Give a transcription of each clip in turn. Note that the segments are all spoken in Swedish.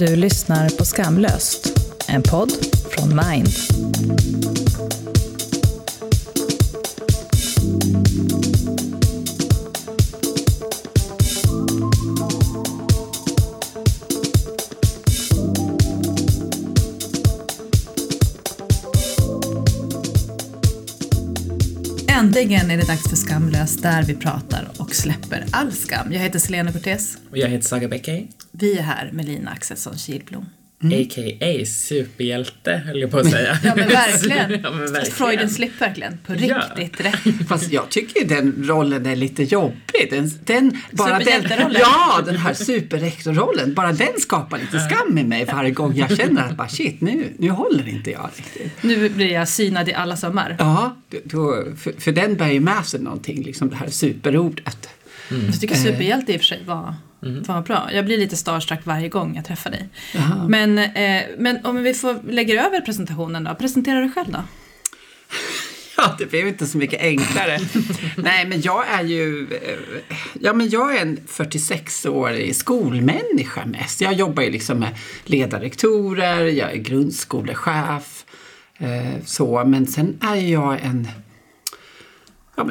Du lyssnar på Skamlöst, en podd från Mind. Äntligen är det dags för Skamlöst där vi pratar och släpper all skam. Jag heter Selena Cortez. Och jag heter Saga Beckey, vi är här med Lina Axelsson Kihlblom. a.k.a. superhjälte, höll jag på att säga. Ja men verkligen. ja, men verkligen. Freudens slipp verkligen. På Ja. riktigt rätt. Fast jag tycker den rollen är lite jobbig. Den, den, bara den, ja, den här superrektorrollen. Bara den skapar lite skam i mig varje gång jag känner att bara shit, nu, nu håller inte jag riktigt. Nu blir jag synad i alla sömmar. Ja, då, för, för den bär ju med sig någonting, liksom det här superordet. Jag tycker superhjälte i och för sig var, var bra. Jag blir lite starstruck varje gång jag träffar dig. Men, eh, men om vi får lägga över presentationen då. Presentera dig själv då. Ja, det blev inte så mycket enklare. Nej, men jag är ju... eh, Ja, men jag är en 46-årig skolmänniska mest. Jag jobbar ju liksom med ledarrektorer, jag är grundskolechef. Eh, så, men sen är jag en...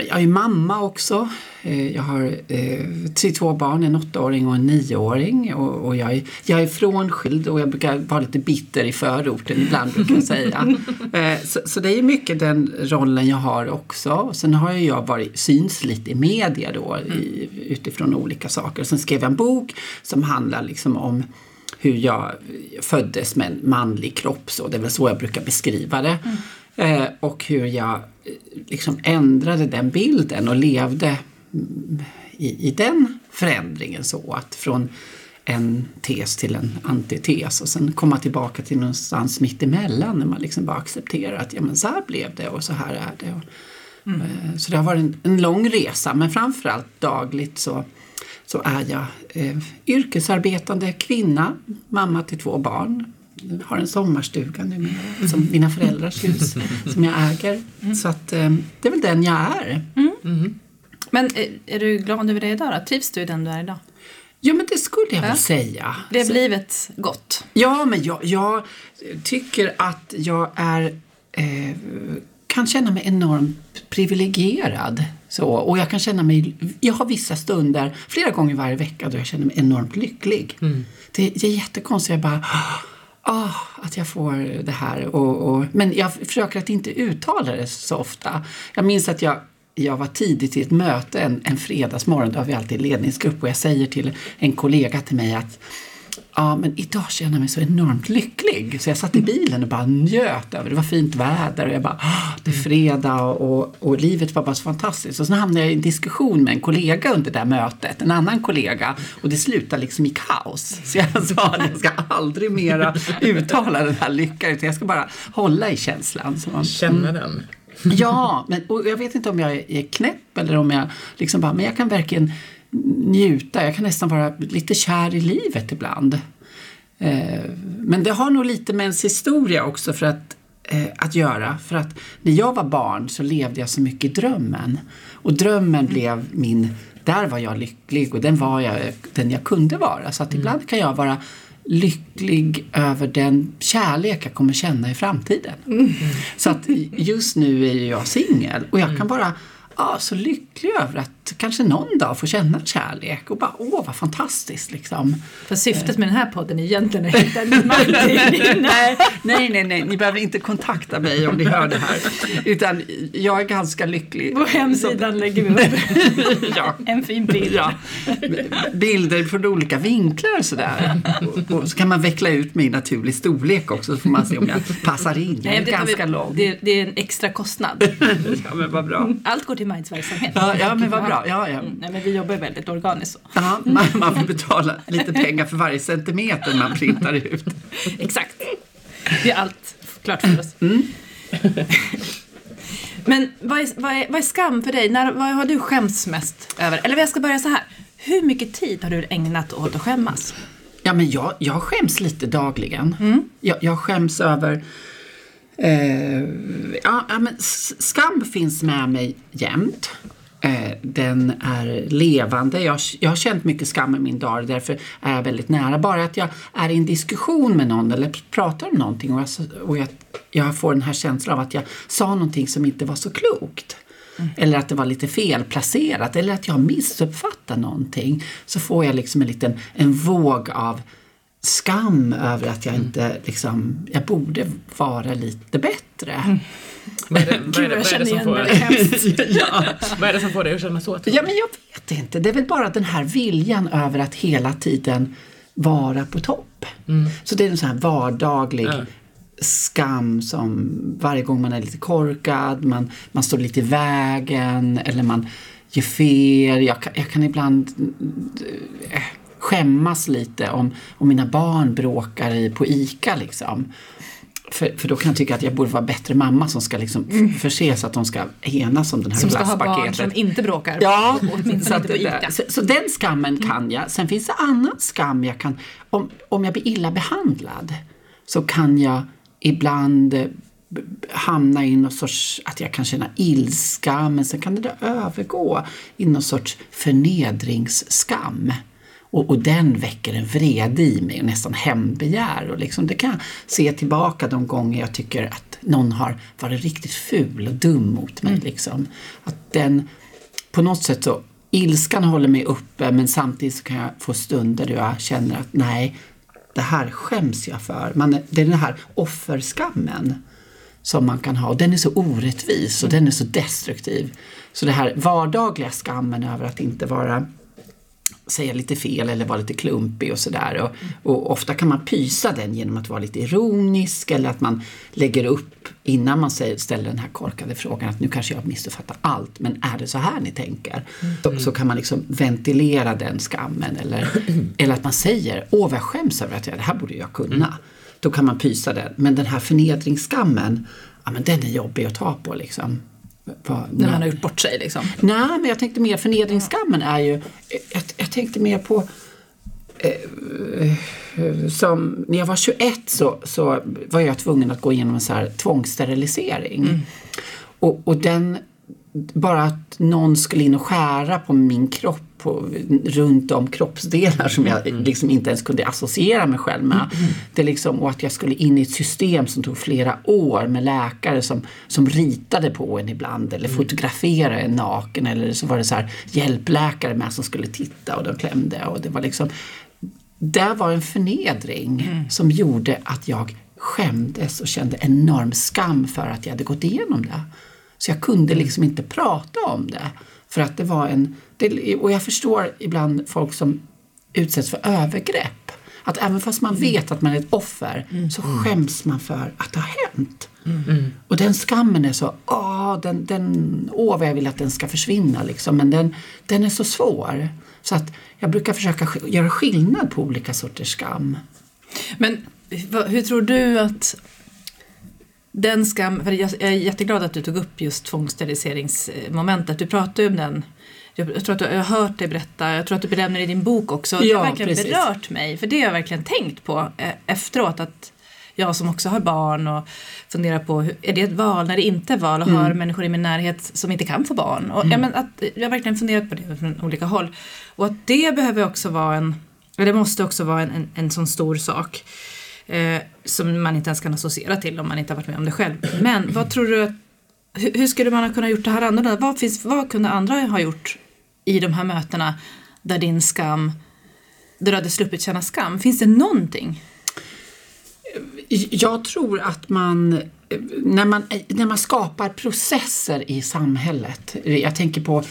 Jag är mamma också. Eh, Jag har eh, två barn, en åttaåring och en nioåring. Och, och jag, är, jag är frånskild och jag brukar vara lite bitter i förorten ibland, brukar jag säga. Eh, så, så det är mycket den rollen jag har också. Sen har ju jag varit syns lite i media då, i, utifrån olika saker. Sen skrev jag en bok som handlar liksom om hur jag föddes med en manlig kropp. Så det är väl så jag brukar beskriva det. Eh, och hur jag liksom ändrade den bilden och levde mm, i, i den förändringen så att från en tes till en antites och sen komma tillbaka till någonstans mitt emellan när man liksom bara accepterar att ja men så här blev det och så här är det. Och, eh, Så det har varit en, en lång resa men framförallt dagligt så, så är jag eh, yrkesarbetande kvinna, mamma till två barn. Har en sommarstuga numera, som mina föräldrars hus, som jag äger. Så att eh, det är väl den jag är. Men eh, är du glad över det idag då? Trivs du i den du är idag? Ja, men det skulle jag Ja. väl säga. Blev Så- livet gott? Ja, men jag, jag tycker att jag är, eh, kan känna mig enormt privilegierad. Så, och jag kan känna mig, jag har vissa stunder, flera gånger varje vecka, då jag känner mig enormt lycklig. Det, det är jättekonstigt, jag bara Ah, att jag får det här. Och, och, men jag försöker att inte uttala det så ofta. Jag minns att jag, jag var tidigt i ett möte en, en fredagsmorgon, då har vi alltid ledningsgrupp och jag säger till en kollega till mig att Ja, men idag känner jag mig så enormt lycklig. Så jag satt i bilen och bara njöt över det. var fint väder och jag bara, "Ah, det är fredag och, och livet var bara så fantastiskt. Och sen hamnade jag i en diskussion med en kollega under det här mötet, en annan kollega. Och det slutade liksom i kaos. Så jag sa att jag ska aldrig mera uttala den här lyckan, utan jag ska bara hålla i känslan. Så man, Känna den. Ja, men, och jag vet inte om jag är knäpp eller om jag liksom bara, men jag kan verkligen njuta. Jag kan nästan vara lite kär i livet ibland. Eh, men det har nog lite med ens historia också för att, eh, att göra. För att när jag var barn så levde jag så mycket i drömmen. Och drömmen blev min, där var jag lycklig och den var jag, den jag kunde vara. Så att ibland kan jag vara lycklig över den kärlek jag kommer känna i framtiden. Så att just nu är jag singel och jag kan vara ja, så lycklig över att kanske någon dag få känna kärlek och bara åh vad fantastiskt liksom. För syftet med den här podden är egentligen att hitta en nej, nej, nej, nej, ni behöver inte kontakta mig om ni hör det här. Utan jag är ganska lycklig. På hemsidan lägger vi upp Ja. en fin bild. Ja, bilder från olika vinklar och sådär. Och, och så kan man veckla ut mig i naturlig storlek också så får man se om jag passar in. Jag är det, tar ganska vi, lång. det, det är en extra kostnad. Ja, men vad bra. Allt går till Minds verksamhet. Ja, ja men vad bra. Ja, ja. Mm, nej, men vi jobbar väldigt organiskt så. Ja, man, man får betala lite pengar för varje centimeter man printar ut. Exakt. Det är allt klart för oss. Mm. Men vad är, vad, är, vad är skam för dig? När, vad har du skämts mest över? Eller jag ska börja så här. Hur mycket tid har du ägnat åt att skämmas? Ja, men jag, jag skäms lite dagligen. Jag, jag skäms över... Eh, ja, men skam finns med mig jämt. Eh, den är levande. Jag, jag har känt mycket skam i min dag därför är jag väldigt nära. Bara att jag är i en diskussion med någon eller pratar om någonting och, jag, och jag, jag får den här känslan av att jag sa någonting som inte var så klokt. Mm. Eller att det var lite felplacerat eller att jag missuppfattat någonting. Så får jag liksom en liten en våg av skam över att jag inte liksom, jag borde vara lite bättre. Mm. Vad är det, vad är det, vad är det som får ja. Vad är det som får dig att känna så? Ja, men jag vet inte. Det är väl bara den här viljan över att hela tiden vara på topp. Mm. Så det är en sån här vardaglig ja. skam som varje gång man är lite korkad, man, man står lite i vägen eller man gör fel. Jag, jag kan ibland äh, skämmas lite om, om mina barn bråkar i, på ICA liksom. För, för då kan jag tycka att jag borde vara bättre mamma som ska liksom mm. förse så att de ska enas om den här som glasspaketet. Som ska ha barn som inte bråkar. Ja, så, att, så, så, den skammen mm. kan jag. Sen finns det annan skam jag kan, om, om jag blir illa behandlad så kan jag ibland eh, hamna i någon sorts, att jag kan känna ilska men sen kan det övergå i någon sorts förnedringsskam. Och, och, den väcker en vrede i mig och nästan hämndbegär. Och liksom, det kan jag se tillbaka de gånger jag tycker att någon har varit riktigt ful och dum mot mig. Mm. Liksom. Att den, på något sätt så, ilskan håller mig uppe men samtidigt så kan jag få stunder då jag känner att nej, det här skäms jag för. Man, det är den här offerskammen som man kan ha och den är så orättvis och den är så destruktiv. Så det här vardagliga skammen över att inte vara säga lite fel eller vara lite klumpig och sådär. Och, och, ofta kan man pysa den genom att vara lite ironisk eller att man lägger upp innan man ställer den här korkade frågan att nu kanske jag missuppfattar allt men är det så här ni tänker? Mm. Så, så, kan man liksom ventilera den skammen eller, eller att man säger åh vad jag skäms över att jag, det här borde jag kunna. Mm. Då kan man pysa den. Men den här förnedringsskammen, ja men den är jobbig att ta på liksom. Var, när man har gjort bort sig liksom? Nej, men jag tänkte mer förnedringsskammen är ju, jag, jag tänkte mer på eh, som, när jag var 21 så, så var jag tvungen att gå igenom en så här tvångssterilisering. Mm. Och, och den, bara att någon skulle in och skära på min kropp på, runt om kroppsdelar som jag mm. liksom inte ens kunde associera mig själv med. Mm. Det liksom, och att jag skulle in i ett system som tog flera år med läkare som, som ritade på en ibland eller mm. fotograferade en naken eller så var det så här hjälpläkare med som skulle titta och de klämde och det var liksom det var en förnedring mm. som gjorde att jag skämdes och kände enorm skam för att jag hade gått igenom det. Så jag kunde liksom inte prata om det. För att det var en... Det, och jag förstår ibland folk som utsätts för övergrepp. Att även fast man vet att man är ett offer mm. så skäms man för att det har hänt. Mm. Och den skammen är så, åh, den, den, åh vad jag vill att den ska försvinna liksom. Men den, den är så svår. Så att jag brukar försöka göra skillnad på olika sorters skam. Men hur tror du att den skam, för jag är jätteglad att du tog upp just tvångssteriliseringsmomentet. Du pratade om den jag tror att du, jag har hört dig berätta, jag tror att du benämner i din bok också. Ja, det har verkligen precis. berört mig, för det har jag verkligen tänkt på eh, efteråt. Att jag som också har barn och funderar på, hur, är det ett val när det inte är val och mm. har människor i min närhet som inte kan få barn? Och, mm. ja, men att, jag har verkligen funderat på det från olika håll. Och att det behöver också vara en, eller det måste också vara en, en, en sån stor sak eh, som man inte ens kan associera till om man inte har varit med om det själv. Men vad tror du, hur, hur skulle man ha kunnat gjort det här annorlunda? Vad, finns, vad kunde andra ha gjort i de här mötena där din skam, där du hade sluppit känna skam? Finns det någonting? Jag tror att man när man, när man skapar processer i samhället, jag tänker på,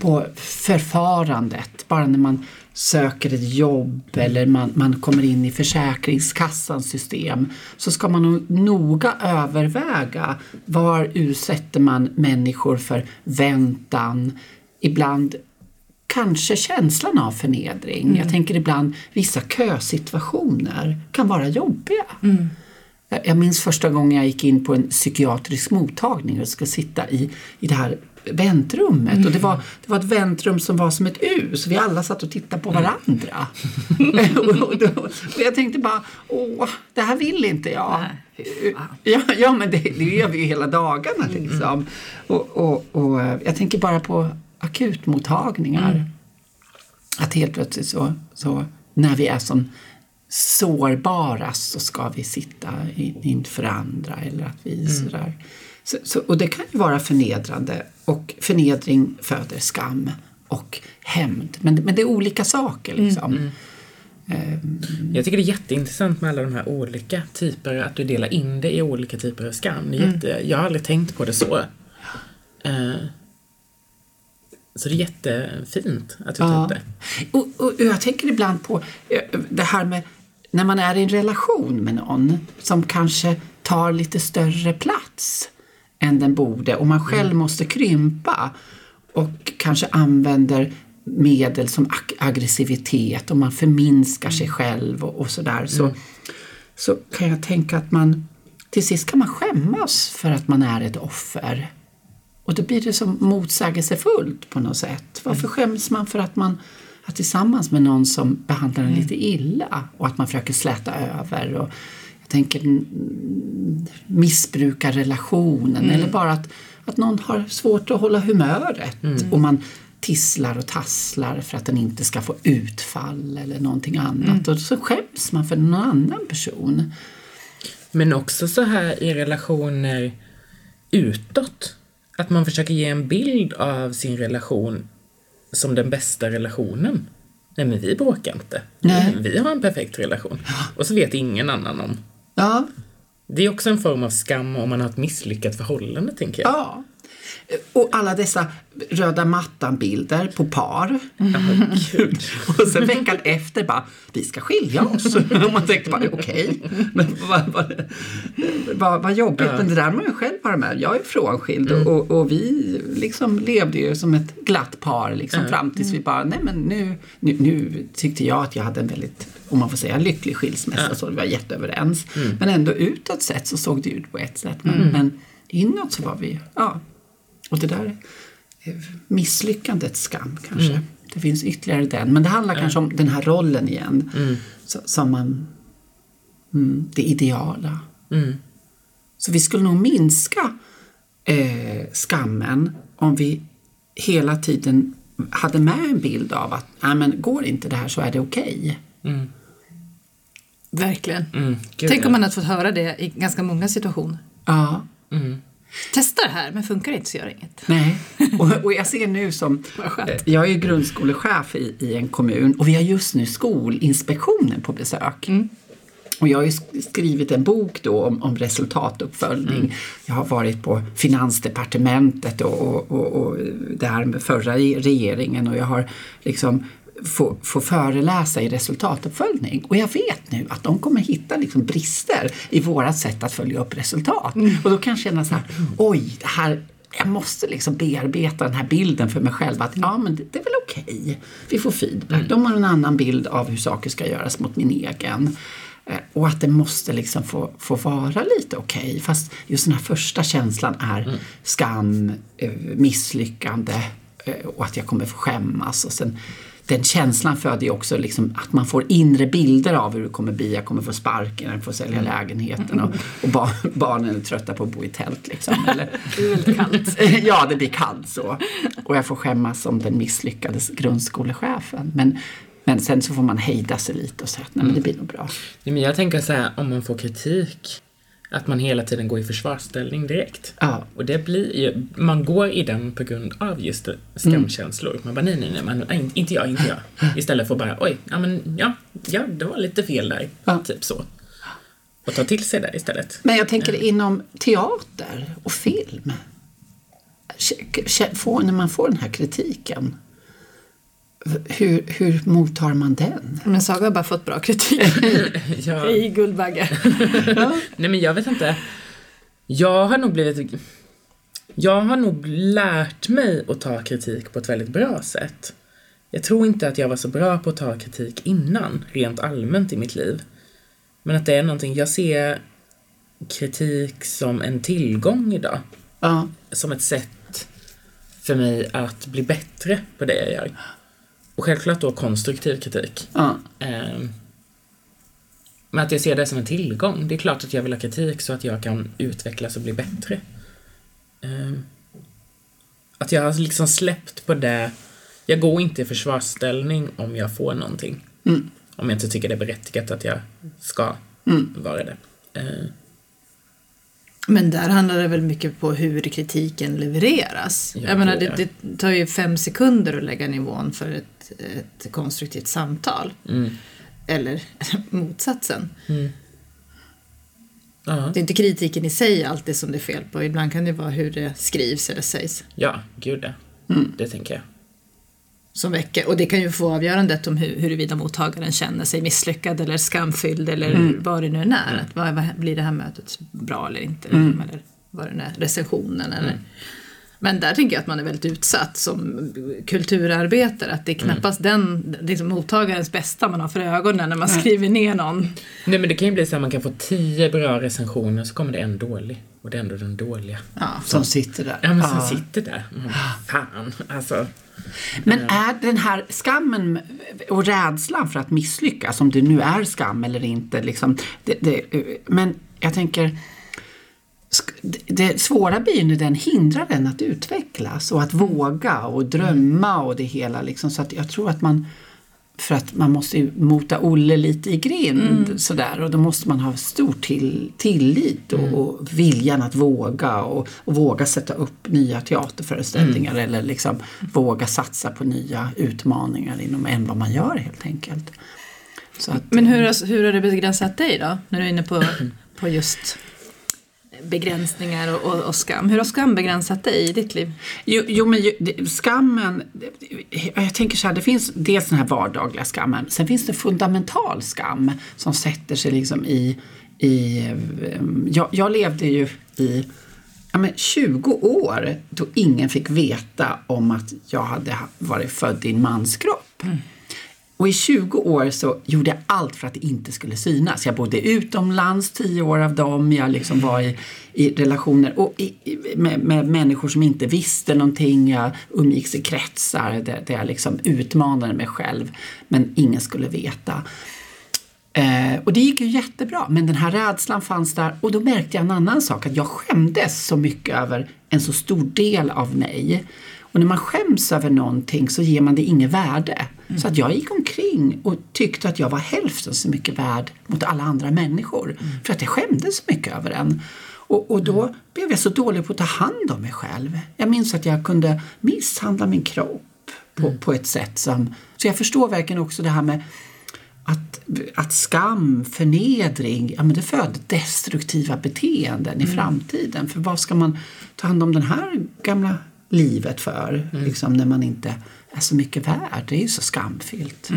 på förfarandet, bara när man söker ett jobb eller man, man kommer in i Försäkringskassans system så ska man noga överväga var utsätter man människor för väntan, ibland kanske känslan av förnedring. Mm. Jag tänker ibland vissa kösituationer kan vara jobbiga. Mm. Jag minns första gången jag gick in på en psykiatrisk mottagning och skulle sitta i, i det här väntrummet. Mm. Och det var, det var ett väntrum som var som ett U, så vi alla satt och tittade på varandra. och, och, då, och, jag tänkte bara, åh, det här vill inte jag. Ja, ja men det, det gör vi ju hela dagarna mm. liksom. Och, och, och jag tänker bara på akutmottagningar. Mm. Att helt plötsligt så, så när vi är som sårbarast så ska vi sitta inför andra eller att vi mm. sådär. Så, så, och det kan ju vara förnedrande och förnedring föder skam och hämnd. Men, men det är olika saker liksom. Mm. Mm. Jag tycker det är jätteintressant med alla de här olika typer, att du delar in det i olika typer av skam. Mm. jätte, Jag har aldrig tänkt på det så. Uh, så det är jättefint att du ja. tar upp det. Och, och, jag tänker ibland på eh, det här med när man är i en relation med någon som kanske tar lite större plats än den borde och man själv mm. måste krympa och kanske använder medel som ag aggressivitet och man förminskar sig mm. själv och, och sådär så, mm. så kan jag tänka att man till sist kan man skämmas för att man är ett offer. Och då blir det som motsägelsefullt på något sätt. Varför skäms man för att man är tillsammans med någon som behandlar en lite illa och att man försöker släta över? Och jag tänker missbrukarrelationen mm. eller bara att, att någon har svårt att hålla humöret mm. och man tisslar och tasslar för att den inte ska få utfall eller någonting annat. Mm. Och så skäms man för någon annan person. Men också så här i relationer utåt. Att man försöker ge en bild av sin relation som den bästa relationen. Nej men vi bråkar inte. Nej. Vi har en perfekt relation. Och så vet ingen annan om. Ja. Det är också en form av skam om man har ett misslyckat förhållande tänker jag. Ja. Och alla dessa röda mattan-bilder på par. Mm. och sen veckan efter bara, vi ska skilja oss. och man tänkte bara, okej, okay. vad, vad, vad, vad jobbigt. Men det där man ju själv vara med. Jag är frånskild mm. och, och, vi liksom levde ju som ett glatt par liksom, mm. fram tills vi bara, nej men nu, nu, nu, tyckte jag att jag hade en väldigt, om man får säga, lycklig skilsmässa. Så vi var jätteöverens. Mm. Men ändå utåt sett så såg det ut på ett sätt. Men, mm. men inåt så var vi, ja, och det där misslyckandets skam kanske. Mm. Det finns ytterligare den. Men det handlar mm. kanske om den här rollen igen. Mm. som man, mm, det ideala. Mm. Så vi skulle nog minska eh, skammen om vi hela tiden hade med en bild av att Nej, men går inte det här så är det okej. Okay. Mm. Verkligen. Tänk om man hade fått höra det i ganska många situationer. Ja. Testa det här, men funkar det inte så gör det inget. Nej, och, och jag ser nu som... Eh, jag är grundskolechef i, i, en kommun och vi har just nu Skolinspektionen på besök. Mm. Och jag har skrivit en bok då om, om resultatuppföljning. Mm. Jag har varit på Finansdepartementet och, och, och, och det här med förra regeringen och jag har liksom få, få föreläsa i resultatuppföljning. Och jag vet nu att de kommer hitta liksom brister i vårat sätt att följa upp resultat. Mm. Och då kan jag känna så här, oj, det här jag måste liksom bearbeta den här bilden för mig själv att ja men det, det är väl okej. Okay. Vi får feedback. Mm. De har en annan bild av hur saker ska göras mot min egen. Eh, och att det måste liksom få, få vara lite okej. Okay. Fast just den här första känslan är mm. skam, eh, misslyckande eh, och att jag kommer få skämmas. Och sen den känslan föder ju också liksom att man får inre bilder av hur det kommer bli. Jag kommer få sparken, jag får sälja mm. lägenheten och, och bar, barnen är trötta på att bo i tält. Liksom, eller, det är väldigt kallt. ja, det blir kallt så. Och jag får skämmas som den misslyckade grundskolechefen. Men, men sen så får man hejda sig lite och säga att nej, men det blir nog bra. Ja, men jag tänker så här, om man får kritik att man hela tiden går i försvarsställning direkt. Ja. Och det blir ju, man går i den på grund av just skamkänslor. Mm. Man bara, nej, nej, nej, man, inte jag, inte jag. Istället för bara, oj, ja men ja, ja, det var lite fel där. Ja. Typ så. Och ta till sig det istället. Men jag tänker inom teater och film. När man får den här kritiken, hur, hur mottar man den? Men Saga har bara fått bra kritik. ja. I Guldbagge. Nej men jag vet inte. Jag har nog blivit... Jag har nog lärt mig att ta kritik på ett väldigt bra sätt. Jag tror inte att jag var så bra på att ta kritik innan, rent allmänt i mitt liv. Men att det är någonting, jag ser kritik som en tillgång idag. Ja. Som ett sätt för mig att bli bättre på det jag gör. Och självklart då konstruktiv kritik. Ja. Um, men att jag ser det som en tillgång. Det är klart att jag vill ha kritik så att jag kan utvecklas och bli bättre. Um, Att jag har liksom släppt på det. Jag går inte i försvarsställning om jag får någonting. Mm. Om jag inte tycker det är berättigat att jag ska Mm. vara det. Eh, Men där handlar det väl mycket på hur kritiken levereras. Ja, jag menar, det det, tar ju fem sekunder att lägga nivån för ett, ett konstruktivt samtal. mm. Eller motsatsen. Mm. Ja. Det är inte kritiken i sig alltid som det är fel på. Ibland kan det vara hur det skrivs eller sägs ja, gud ja. Mm. Det tänker jag. Som väcker. Och det kan ju få avgörandet om hur, huruvida mottagaren känner sig misslyckad eller skamfylld eller Mm. vad det nu än är. Att, vad, vad, blir det här mötet bra eller inte? Mm. Eller vad det nu är, recensionen eller Men där tänker jag att man är väldigt utsatt som kulturarbetare. Att det är knappast den liksom, mottagarens bästa man har för ögonen när man skriver ner någon. Nej men det kan ju bli så att man kan få tio bra recensioner så kommer det en dålig. Och det är ändå den dåliga. Ja. Som sitter där. Ja men som Ja. sitter där. Mm, fan, alltså. Men är den här skammen och rädslan för att misslyckas, om det nu är skam eller inte, liksom, det, det, men jag tänker det svåra blir ju när den hindrar den att utvecklas och att våga och drömma och det hela. Liksom, så att jag tror att man för att man måste ju mota Olle lite i grind sådär och då måste man ha stor till, tillit och, och viljan att våga och, och våga sätta upp nya teaterföreställningar eller liksom våga satsa på nya utmaningar inom än vad man gör helt enkelt. Att, Men hur, har- hur har det begränsat dig då? När du är inne på, på just begränsningar och, och, och skam. Hur har skam begränsat dig i ditt liv? Jo, jo men ju, skammen, jag tänker så här, det finns dels den här vardagliga skammen, sen finns det fundamental skam som sätter sig liksom i, i ehm, jag, jag levde ju i ja, men 20 år då ingen fick veta om att jag hade ha- varit född i en manskropp. Och i 20 år så gjorde jag allt för att det inte skulle synas. Jag bodde utomlands 10 år av dem. Jag liksom var i, i relationer och i, med, med människor som inte visste någonting. Jag umgicks i kretsar där, där jag liksom utmanade mig själv. Men ingen skulle veta. Eh, och det gick ju jättebra, men den här rädslan fanns där och då märkte jag en annan sak, att jag skämdes så mycket över en så stor del av mig. Och när man skäms över någonting så ger man det inget värde. Så att jag gick omkring och tyckte att jag var hälften så mycket värd mot alla andra människor. För att jag skämdes så mycket över den. Och, och då blev jag så dålig på att ta hand om mig själv. Jag minns att jag kunde misshandla min kropp på, på ett sätt som... Så jag förstår verkligen också det här med att, att skam, förnedring, ja, men det föder destruktiva beteenden i framtiden. För vad ska man ta hand om det här gamla livet för? Liksom, när man inte är så mycket värd. Det är ju så skamfyllt.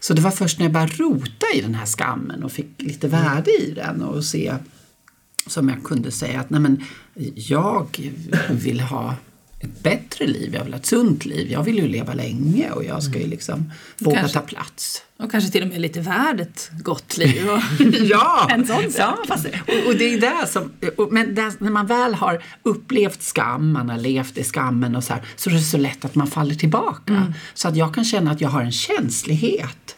Så det var först när jag började rota i den här skammen och fick lite värde i den och se som jag kunde säga att nej men, jag vill ha ett bättre liv, jag vill ha ett sunt liv, jag vill ju leva länge och jag ska ju liksom våga Kanske. ta plats. Och kanske till och med lite värd ett gott liv. Och Ja, En sån sak. ja och, och det är det som, och, men där, när man väl har upplevt skam, man har levt i skammen och så här, så är det så lätt att man faller tillbaka. Så att jag kan känna att jag har en känslighet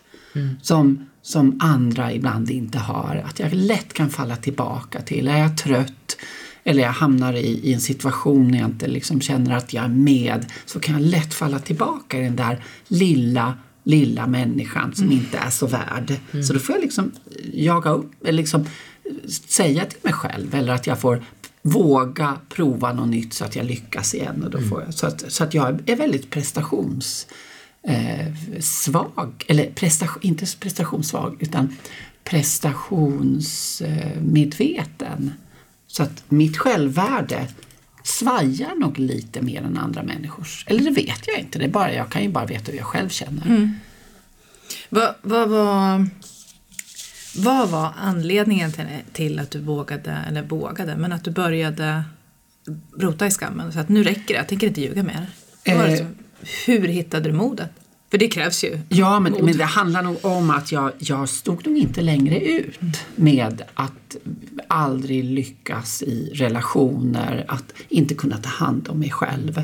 som, som andra ibland inte har. Att jag lätt kan falla tillbaka till, är jag trött eller jag hamnar i, i en situation när jag inte liksom känner att jag är med så kan jag lätt falla tillbaka i den där lilla lilla människan som inte är så värd. Så då får jag liksom jaga upp, eller liksom säga till mig själv eller att jag får våga prova något nytt så att jag lyckas igen. Och då får jag, så, att, så att jag är väldigt prestations eh, svag, eller prestation, inte prestationssvag utan prestationsmedveten. Så att mitt självvärde svajar nog lite mer än andra människors. Eller det vet jag inte, det bara, jag kan ju bara veta hur jag själv känner. vad, vad, var, vad var anledningen till, till att du vågade, eller vågade, men att du började rota i skammen? Så att nu räcker det, jag tänker inte ljuga mer. Eh. Hur hittade du modet? För det krävs ju. Ja, men, men det handlar nog om att jag, jag stod nog inte längre ut med att aldrig lyckas i relationer, att inte kunna ta hand om mig själv.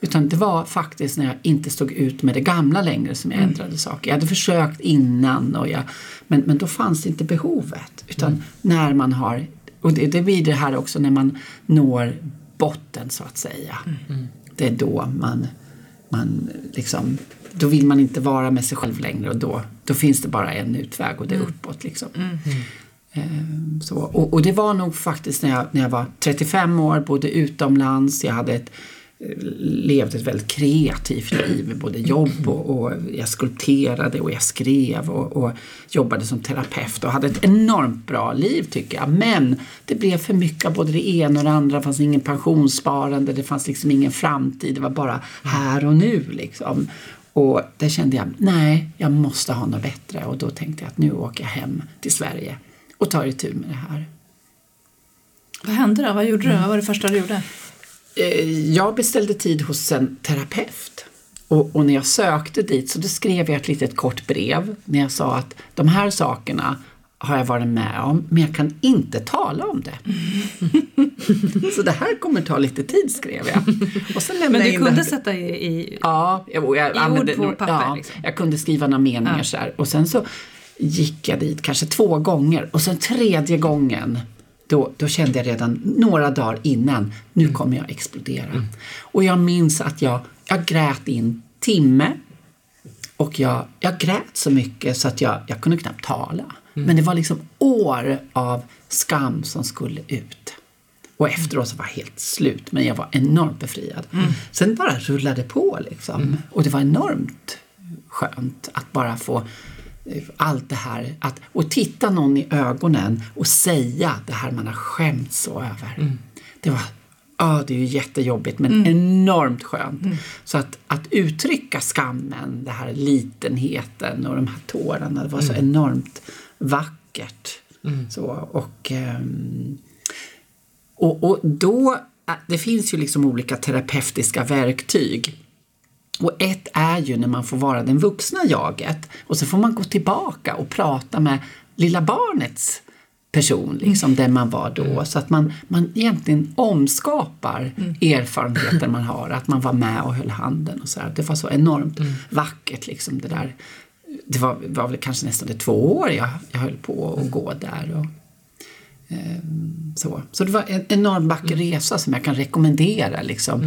Utan det var faktiskt när jag inte stod ut med det gamla längre som jag ändrade saker. Jag hade försökt innan, och jag, men, men då fanns inte behovet. Utan när man har, och det, det blir det här också när man når botten så att säga. Det det är då man, man liksom, då vill man inte vara med sig själv längre och då, då finns det bara en utväg och det är uppåt. Liksom. Ehm, Så, och, och det var nog faktiskt när jag, när jag var 35 år, bodde utomlands, jag hade ett, eh, levde ett väldigt kreativt liv, både jobb och, och jag skulpterade och jag skrev och, och jobbade som terapeut och hade ett enormt bra liv tycker jag. Men det blev för mycket av både det ena och det andra, det fanns ingen pensionssparande, det fanns liksom ingen framtid, det var bara här och nu liksom. Och där kände jag, nej, jag måste ha något bättre och då tänkte jag att nu åker jag hem till Sverige och tar itu med det här. Vad hände då? Vad gjorde du? Vad var det första du gjorde? Eh, Jag beställde tid hos en terapeut. Och, och när jag sökte dit så då skrev jag ett litet kort brev när jag sa att de här sakerna har jag varit med om, men jag kan inte tala om det. så det här kommer ta lite tid, skrev jag. Och sen Men du in kunde här- sätta i... i Ja, jag, jag I använde ord på papper, ja, liksom. Jag kunde skriva några meningar Ja. så här. Och sen så gick jag dit kanske två gånger och sen tredje gången då, då kände jag redan några dagar innan, nu Mm. kommer jag explodera. Och jag minns att jag, jag grät i en timme och jag, jag grät så mycket så att jag, jag kunde knappt tala. Men det var liksom år av skam som skulle ut. Och efteråt så var jag helt slut, men jag var enormt befriad. Sen bara rullade på liksom. Och det var enormt skönt att bara få eh, allt det här, att, och titta någon i ögonen och säga det här man har skämts så över. Det var, ja det är ju jättejobbigt men enormt skönt. Så att, att uttrycka skammen, det här litenheten och de här tårarna, det var så enormt vackert. Så, och, ehm, och, och då, det finns ju liksom olika terapeutiska verktyg. Och ett är ju när man får vara den vuxna jaget och så får man gå tillbaka och prata med lilla barnets person, liksom den man var då. Så att man, man egentligen omskapar erfarenheter man har, att man var med och höll handen och så här. Det var så enormt vackert liksom det där. Det var, var väl kanske nästan det två år jag, jag höll på att gå där. Och, ehm, så. så det var en enormt vacker resa som jag kan rekommendera. Liksom.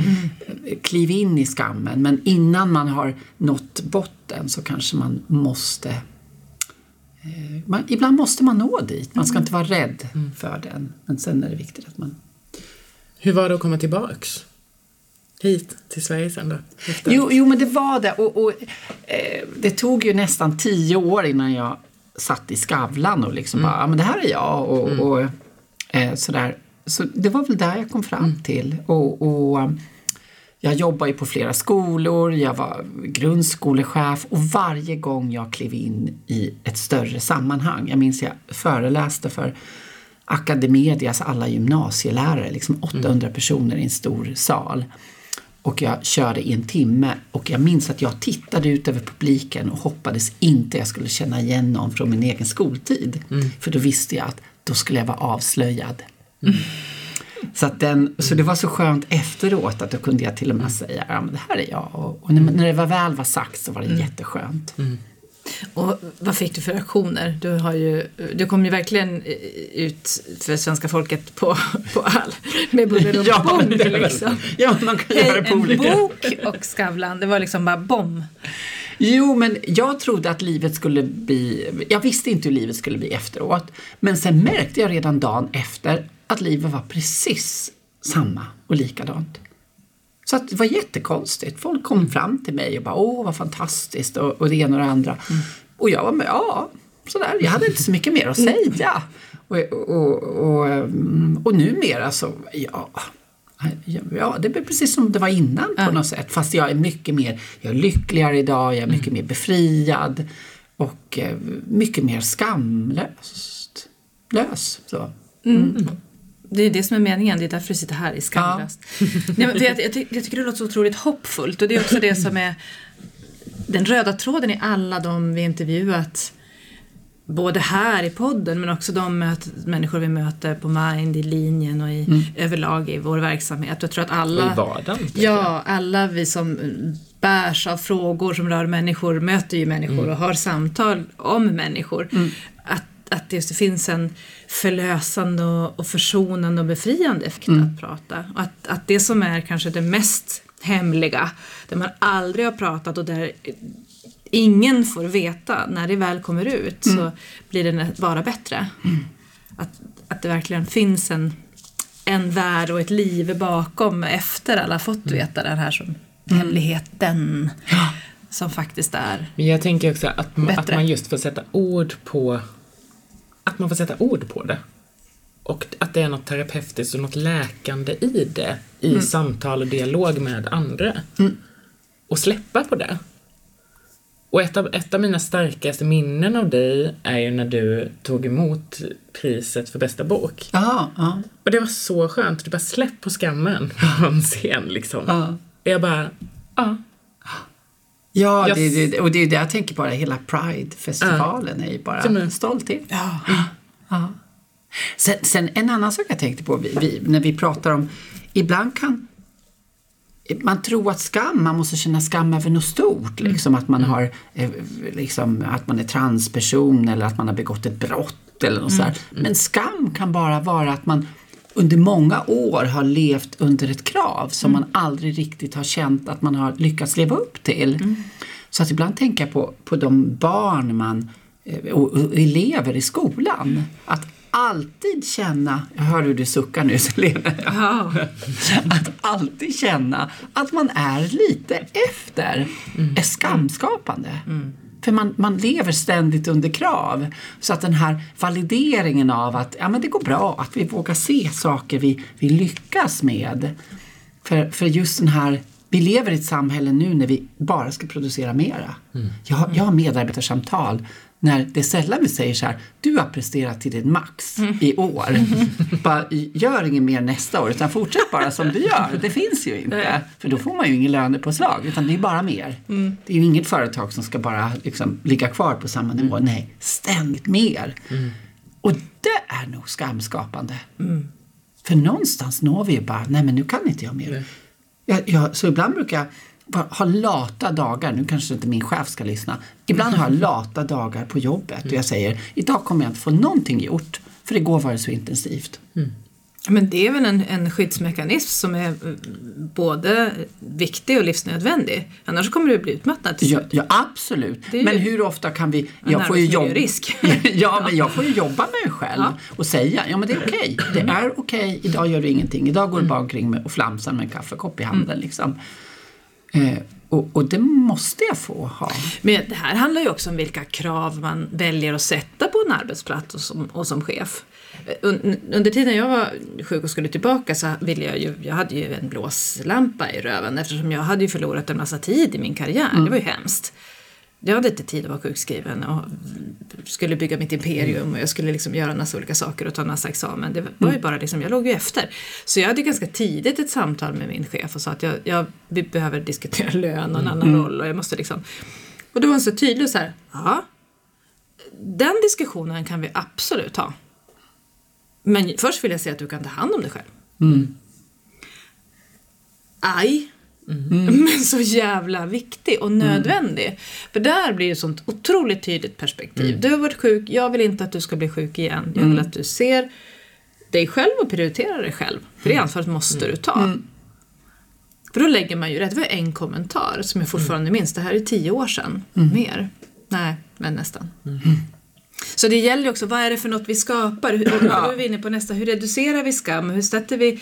Kliv in i skammen, men innan man har nått botten så kanske man måste eh, man, ibland måste man nå dit. Man ska inte vara rädd för den. Men sen är det viktigt att man... Hur var det att komma tillbaks? Hit till Sverige sen då? Efter- Jo, jo men det var det. Och, och, eh, det tog ju nästan tio år innan jag satt i Skavlan och liksom bara, ja men det här är jag och, och eh, sådär. Så det var väl där jag kom fram till. Och, och jag jobbade ju på flera skolor, jag var grundskolechef och varje gång jag klev in i ett större sammanhang, jag minns jag föreläste för Academedias alla gymnasielärare, liksom 800 personer i en stor sal. Och jag körde i en timme och jag minns att jag tittade ut över publiken och hoppades inte jag skulle känna igen någon från min egen skoltid. För då visste jag att då skulle jag vara avslöjad. Så, att den, så det var så skönt efteråt att då kunde jag till och med säga ja, men det här är jag. Och, och när, när det var väl var sagt så var det jätteskönt. Och vad fick du för reaktioner? Du, har ju, du kom ju verkligen ut för svenska folket på, på all, med buller och bång. är väl- liksom. ja, man kan göra det på en olika bok och Skavlan, det var liksom bara bom. Jo, men jag trodde att livet skulle bli... Jag visste inte hur livet skulle bli efteråt. Men sen märkte jag redan dagen efter att livet var precis samma och likadant. Så att det var jättekonstigt. Folk kom fram till mig och bara åh vad fantastiskt och, och det ena och det andra. Och jag var med, ja, sådär. Jag hade inte så mycket mer att säga. Och, och, och, mm, och numera så, ja, Ja, det blir precis som det var innan på något sätt. Fast jag är mycket mer, jag är lyckligare idag, jag är mycket mer befriad och eh, mycket mer skamlöst. Lös. Så. Det är det som är meningen, det är därför du sitter här i Skamlöst. Nej, men för jag, jag, jag tycker det låter så otroligt hoppfullt och det är också det som är den röda tråden i alla de vi intervjuat både här i podden men också de möt, människor vi möter på Mind, i linjen och i, överlag i vår verksamhet. Jag tror att alla, Och i vardagen. ja, alla vi som bärs av frågor som rör människor möter ju människor och har samtal om människor. Att, att det just finns en förlösande och, och försonande och befriande effekt att prata. Och att, att det som är kanske det mest hemliga, där man aldrig har pratat och där ingen får veta. När det väl kommer ut så blir det bara bättre. Att, att det verkligen finns en, en värld och ett liv bakom efter alla fått veta den här som hemligheten. Som faktiskt är. Men jag tänker också att, man- att man just får sätta ord på att man får sätta ord på det. Och att det är något terapeutiskt och något läkande i det. I Mm. samtal och dialog med andra. Och släppa på det. Och ett av, ett av mina starkaste minnen av dig är ju när du tog emot priset för bästa bok. Ja, ja. Och det var så skönt. Du bara släpp på skammen på en scen liksom. Ja. Och jag bara, ja. Ja, Jag- det, det, och det är det jag tänker bara, hela Pride-festivalen är ju bara en- stolthet. Ja. Sen, sen en annan sak jag tänkte på, vi, vi, när vi pratar om, ibland kan man tror att skam, man måste känna skam över något stort. Liksom att man har eh, liksom, att man är transperson eller att man har begått ett brott eller något sådär. Men skam kan bara vara att man under många år har levt under ett krav som man aldrig riktigt har känt att man har lyckats leva upp till. Så att ibland tänker jag på, på de barn man eh, och, och elever i skolan. Att alltid känna, jag hör hur du suckar nu Selena, Ja. att alltid känna att man är lite efter är skamskapande. För man, man lever ständigt under krav. Så att den här valideringen av att ja, men det går bra, att vi vågar se saker vi, vi lyckas med. För, för just den här, vi lever i ett samhälle nu när vi bara ska producera mera. Jag, har- jag har medarbetarsamtal när det är sällan vi säger så här, du har presterat till din max i år. Bara, gör inget mer nästa år utan fortsätt bara som du gör. Det finns ju inte. För då får man ju ingen lönepåslag utan det är bara mer. Det är ju inget företag som ska bara liksom, ligga kvar på samma nivå. Nej, ständigt mer. Och det är nog skamskapande. För någonstans når vi ju bara, nej men nu kan inte jag mer. Jag, jag, så ibland brukar jag bara ha lata dagar, nu kanske inte min chef ska lyssna. Ibland har jag lata dagar på jobbet och jag säger, idag kommer jag inte få någonting gjort för igår var det så intensivt. Men det är väl en, en skyddsmekanism som är eh, både viktig och livsnödvändig. Annars kommer du bli utmattad till Ja, slut. ja absolut. Men hur ofta kan vi... Jag får ju jobba, arbetsmiljörisk. ja, men jag får ju jobba med mig själv Ja. och säga, ja men det är okej. Det är okej, idag gör du ingenting. Idag går du bara omkring och flamsar med en kaffekopp i handen. Liksom. Eh, och, och det måste jag få ha. Men det här handlar ju också om vilka krav man väljer att sätta på en arbetsplats och som, och som chef. Un, under tiden jag var sjuk och skulle tillbaka så ville jag ju, jag hade ju en blåslampa i röven eftersom jag hade ju förlorat en massa tid i min karriär. Det var ju hemskt. Jag hade inte tid att vara sjukskriven och skulle bygga mitt imperium och jag skulle liksom göra en massa olika saker och ta en massa examen. Det var ju bara liksom, jag låg ju efter. Så jag hade ganska tidigt ett samtal med min chef och sa att jag, jag, vi behöver diskutera lön och en annan roll och jag måste liksom... Och då var han så tydlig så här, ja, den diskussionen kan vi absolut ha. Men först vill jag säga att du kan ta hand om dig själv. Aj. Men så jävla viktig och nödvändig. För där blir det ett sånt otroligt tydligt perspektiv. Du har varit sjuk, jag vill inte att du ska bli sjuk igen. Jag vill att du ser dig själv och prioriterar dig själv. För det ansvaret måste du ta. För då lägger man ju rätt. Det var en kommentar som jag fortfarande minns. Det här är tio år sedan. Mer. Nej, men nästan. Så det gäller ju också, vad är det för något vi skapar? Hur, och då är vi inne på nästa, hur reducerar vi skam? Hur sätter vi,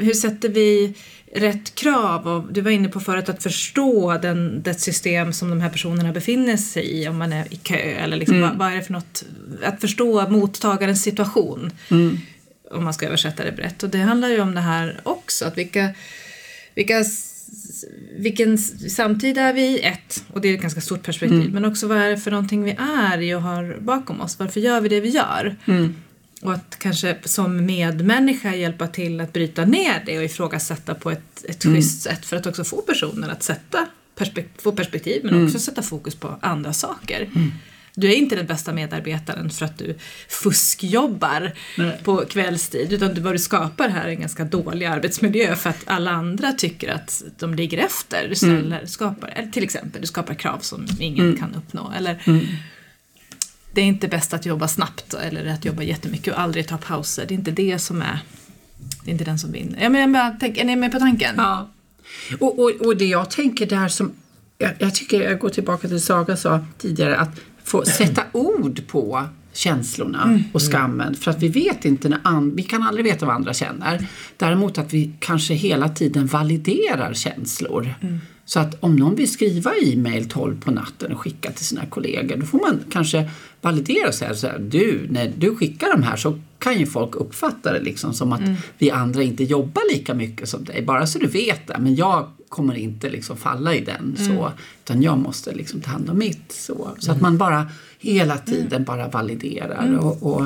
hur sätter vi rätt krav? Och du var inne på förut att förstå den, det system som de här personerna befinner sig i, om man är i kö eller liksom, vad, vad är det för något? Att förstå mottagarens situation. Om man ska översätta det brett. Och det handlar ju om det här också, att vilka, vilka vilken samtid är vi i? Ett, och det är ett ganska stort perspektiv. Men också vad är det för någonting vi är i och har bakom oss? Varför gör vi det vi gör? Och att kanske som medmänniska hjälpa till att bryta ner det och ifrågasätta på ett, ett schysst sätt för att också få personen att sätta perspek- få perspektiv men också sätta fokus på andra saker. Du är inte den bästa medarbetaren för att du fuskjobbar Nej. på kvällstid utan du, vad du skapar här är en ganska dålig arbetsmiljö för att alla andra tycker att de ligger efter. Du ställer, skapar, eller till exempel, du skapar krav som ingen kan uppnå. Eller, Det är inte bäst att jobba snabbt eller att jobba jättemycket och aldrig ta pauser. Det är inte det som är, det är inte den som vinner. Ja, men jag bara, tänk, är ni med på tanken? Ja. Och, och, och det jag tänker där som, jag, jag tycker, jag går tillbaka till Saga sa tidigare, att få sätta ord på känslorna och skammen. För att vi vet inte när an, vi kan aldrig veta vad andra känner. Däremot att vi kanske hela tiden validerar känslor. Så att om någon vill skriva e-mail 12 på natten och skicka till sina kollegor då får man kanske validera och säga så här, du, när du skickar de här så kan ju folk uppfatta det liksom som att vi andra inte jobbar lika mycket som dig, bara så du vet det. Men jag kommer inte liksom falla i den så, utan jag måste liksom ta hand om mitt. Så, så att man bara hela tiden bara validerar och, och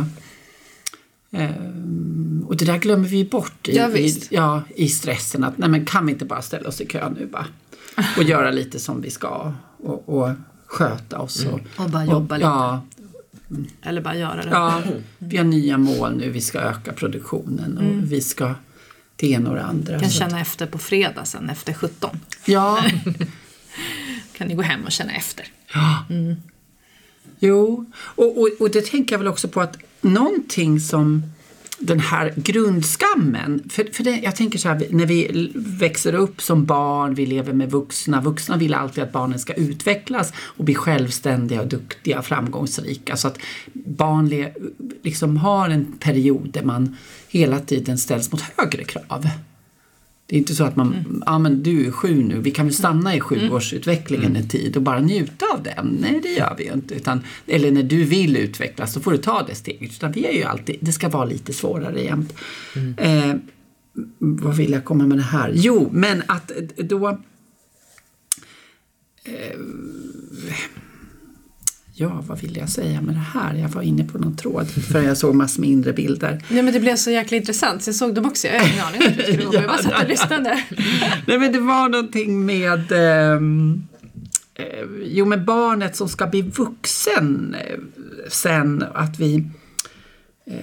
Ehm, och det där glömmer vi bort i, Ja, i, ja, i stressen. Att nej men kan vi inte bara ställa oss i kö nu bara? Och göra lite som vi ska och, och sköta oss. Och, Och bara jobba och, lite. Ja, Eller bara göra det. ja, vi har nya mål nu. Vi ska öka produktionen och vi ska det ena och det andra. Mm. kan känna efter på fredag sen efter 17. Ja, Kan ni gå hem och känna efter. Jo, och, och, och det tänker jag väl också på att någonting som den här grundskammen, för, för det, jag tänker så här, när vi växer upp som barn, vi lever med vuxna, vuxna vill alltid att barnen ska utvecklas och bli självständiga och duktiga, framgångsrika. Så att barn le, liksom har en period där man hela tiden ställs mot högre krav. Det är inte så att man, ja men du är sju nu, vi kan väl stanna i sjuårsutvecklingen en tid och bara njuta av den. Nej, det gör vi ju inte. Utan, eller när du vill utvecklas, så får du ta det steget. Utan vi är ju alltid, det ska vara lite svårare jämt. Eh, vad vill jag komma med det här? Jo, men att då... Eh, ja, vad vill jag säga med det här? Jag var inne på någon tråd för jag såg massor med inre bilder. Nej men det blev så jäkla intressant så jag såg dem också. Jag hade ingen aning om att du skulle gå. Jag bara satt och lyssnade. Nej men det var någonting med ehm, eh, Jo med barnet som ska bli vuxen eh, sen att vi eh,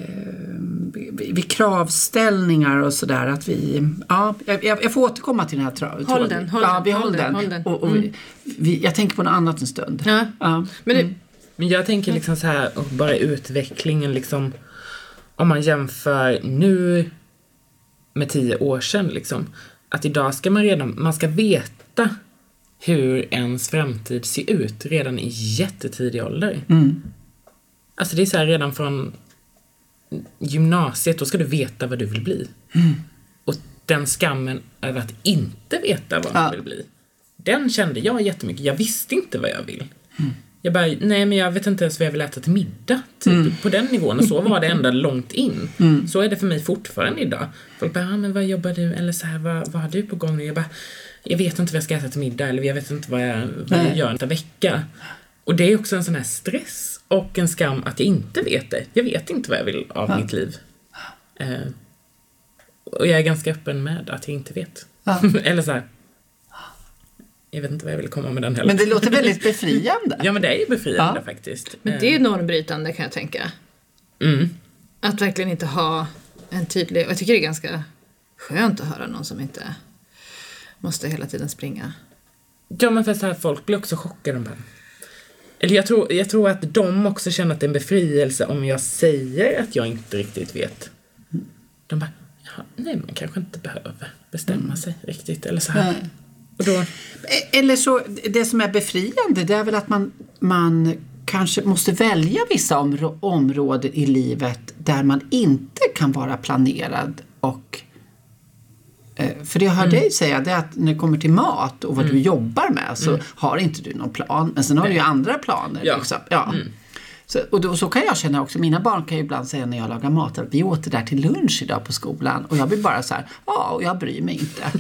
vid kravställningar och sådär att vi, ja, jag, jag får återkomma till den här tråden. den, håll ja, vi håll den, den. håll den. Och, och vi, vi, jag tänker på något annat en stund. Ja. Ja. Men det, Men jag tänker liksom så här, och bara utvecklingen liksom, om man jämför nu med tio år sedan liksom, att idag ska man redan, man ska veta hur ens framtid ser ut redan i jättetidig ålder. Mm. Alltså det är så här redan från gymnasiet, då ska du veta vad du vill bli. Och den skammen över att inte veta vad man Ja. vill bli, den kände jag jättemycket. Jag visste inte vad jag vill. Jag bara, nej men jag vet inte ens vad jag vill äta till middag. Typ, På den nivån. Och så var det ända långt in. Så är det för mig fortfarande idag. Folk bara, ah, men vad jobbar du? Eller så här, vad, vad har du på gång nu? Jag bara, jag vet inte vad jag ska äta till middag. Eller jag vet inte vad jag, vad jag gör nästa vecka. Och det är också en sån här stress och en skam att jag inte vet det. Jag vet inte vad jag vill av mitt liv. Eh, och jag är ganska öppen med att jag inte vet. Ja. Eller så här. Jag vet inte vad jag vill komma med den heller. Men det låter väldigt befriande. Ja men det är ju befriande Ja. faktiskt. men det är ju normbrytande kan jag tänka. Eh, mm. Att verkligen inte ha en tydlig... och Jag tycker det är ganska skönt att höra någon som inte måste hela tiden springa. Ja men för så här, folk blir också chockade. De bara, eller jag tror, jag tror att de också känner att det är en befrielse om jag säger att jag inte riktigt vet. De bara, ja, nej man kanske inte behöver bestämma sig riktigt. Eller så här. Nej. Och då, Eller så, det som är befriande det är väl att man, man kanske måste välja vissa områ- områden i livet där man inte kan vara planerad och eh, för det jag hör dig säga det är att när det kommer till mat och vad du jobbar med så har inte du någon plan. Men sen har du ju andra planer. Ja. Liksom. Ja. Så, och då, så kan jag känna också, mina barn kan ju ibland säga när jag lagar mat att vi åt det där till lunch idag på skolan och jag blir bara så här, ja och jag bryr mig inte.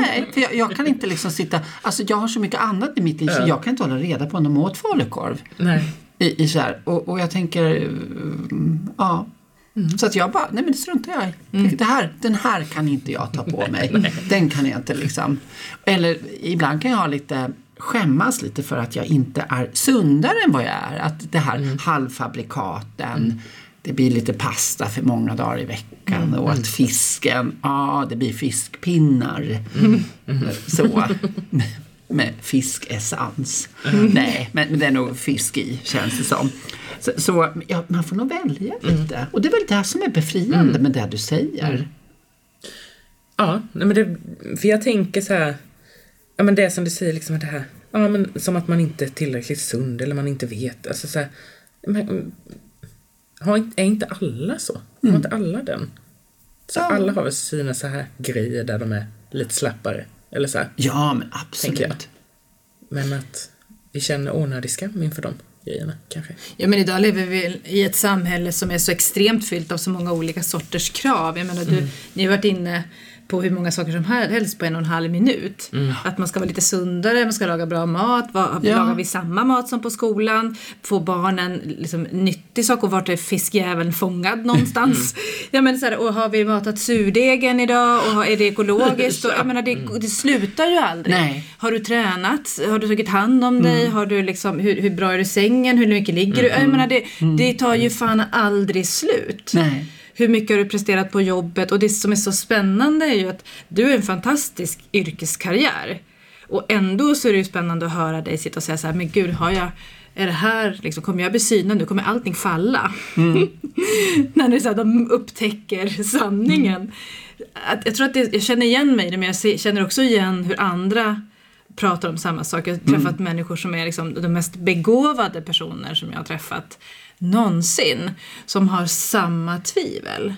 Nej, för jag, jag kan inte liksom sitta, alltså jag har så mycket annat i mitt liv så jag kan inte hålla reda på om de åt falukorv. nej. I, i så här. Och, och jag tänker, mm, ja. Så att jag bara, nej men det struntar jag i. Det här, den här kan inte jag ta på mig. Den kan jag inte liksom. Eller ibland kan jag ha lite skämmas lite för att jag inte är sundare än vad jag är. Att det här halvfabrikaten, det blir lite pasta för många dagar i veckan och att fisken, ja det blir fiskpinnar. Så. Med fiskessens. Nej, men men det är nog fisk i känns det som. Så, så ja, man får nog välja lite. Och det är väl det som är befriande med det du säger. Ja, men det, för jag tänker så här, ja men det som du säger liksom det här, ja men som att man inte är tillräckligt sund eller man inte vet, alltså så här, men, har, inte- är inte alla så? Har inte alla den? Så Ja. alla har väl sina så här grejer där de är lite slappare, eller så här. Ja, men absolut. Men att vi känner onödig skam inför de grejerna kanske. Ja men idag lever vi i ett samhälle som är så extremt fyllt av så många olika sorters krav. Jag menar, du, ni har varit inne på hur många saker som helst på en och en halv minut. Att man ska vara lite sundare, man ska laga bra mat, va, Ja. lagar vi samma mat som på skolan, få barnen liksom nyttig sak och vart är fiskjäveln fångad någonstans. Ja men så här, och har vi matat surdegen idag och är det ekologiskt? Och, jag menar det, det slutar ju aldrig. Nej. Har du tränat? Har du tagit hand om dig? Har du liksom, hur, hur bra är du i sängen? Hur mycket ligger du? Jag menar, det, det tar ju fan aldrig slut. Nej. Hur mycket har du presterat på jobbet? Och det som är så spännande är ju att du är en fantastisk yrkeskarriär. Och ändå så är det ju spännande att höra dig sitta och säga så här, men gud, har jag, är det här, liksom, kommer jag bli synad nu? Kommer allting falla? När det är så här, de upptäcker sanningen. Att, jag tror att det, jag känner igen mig i det, men jag se- känner också igen hur andra pratar om samma sak. Jag har träffat människor som är liksom de mest begåvade personer som jag har träffat någonsin. Som har samma tvivel.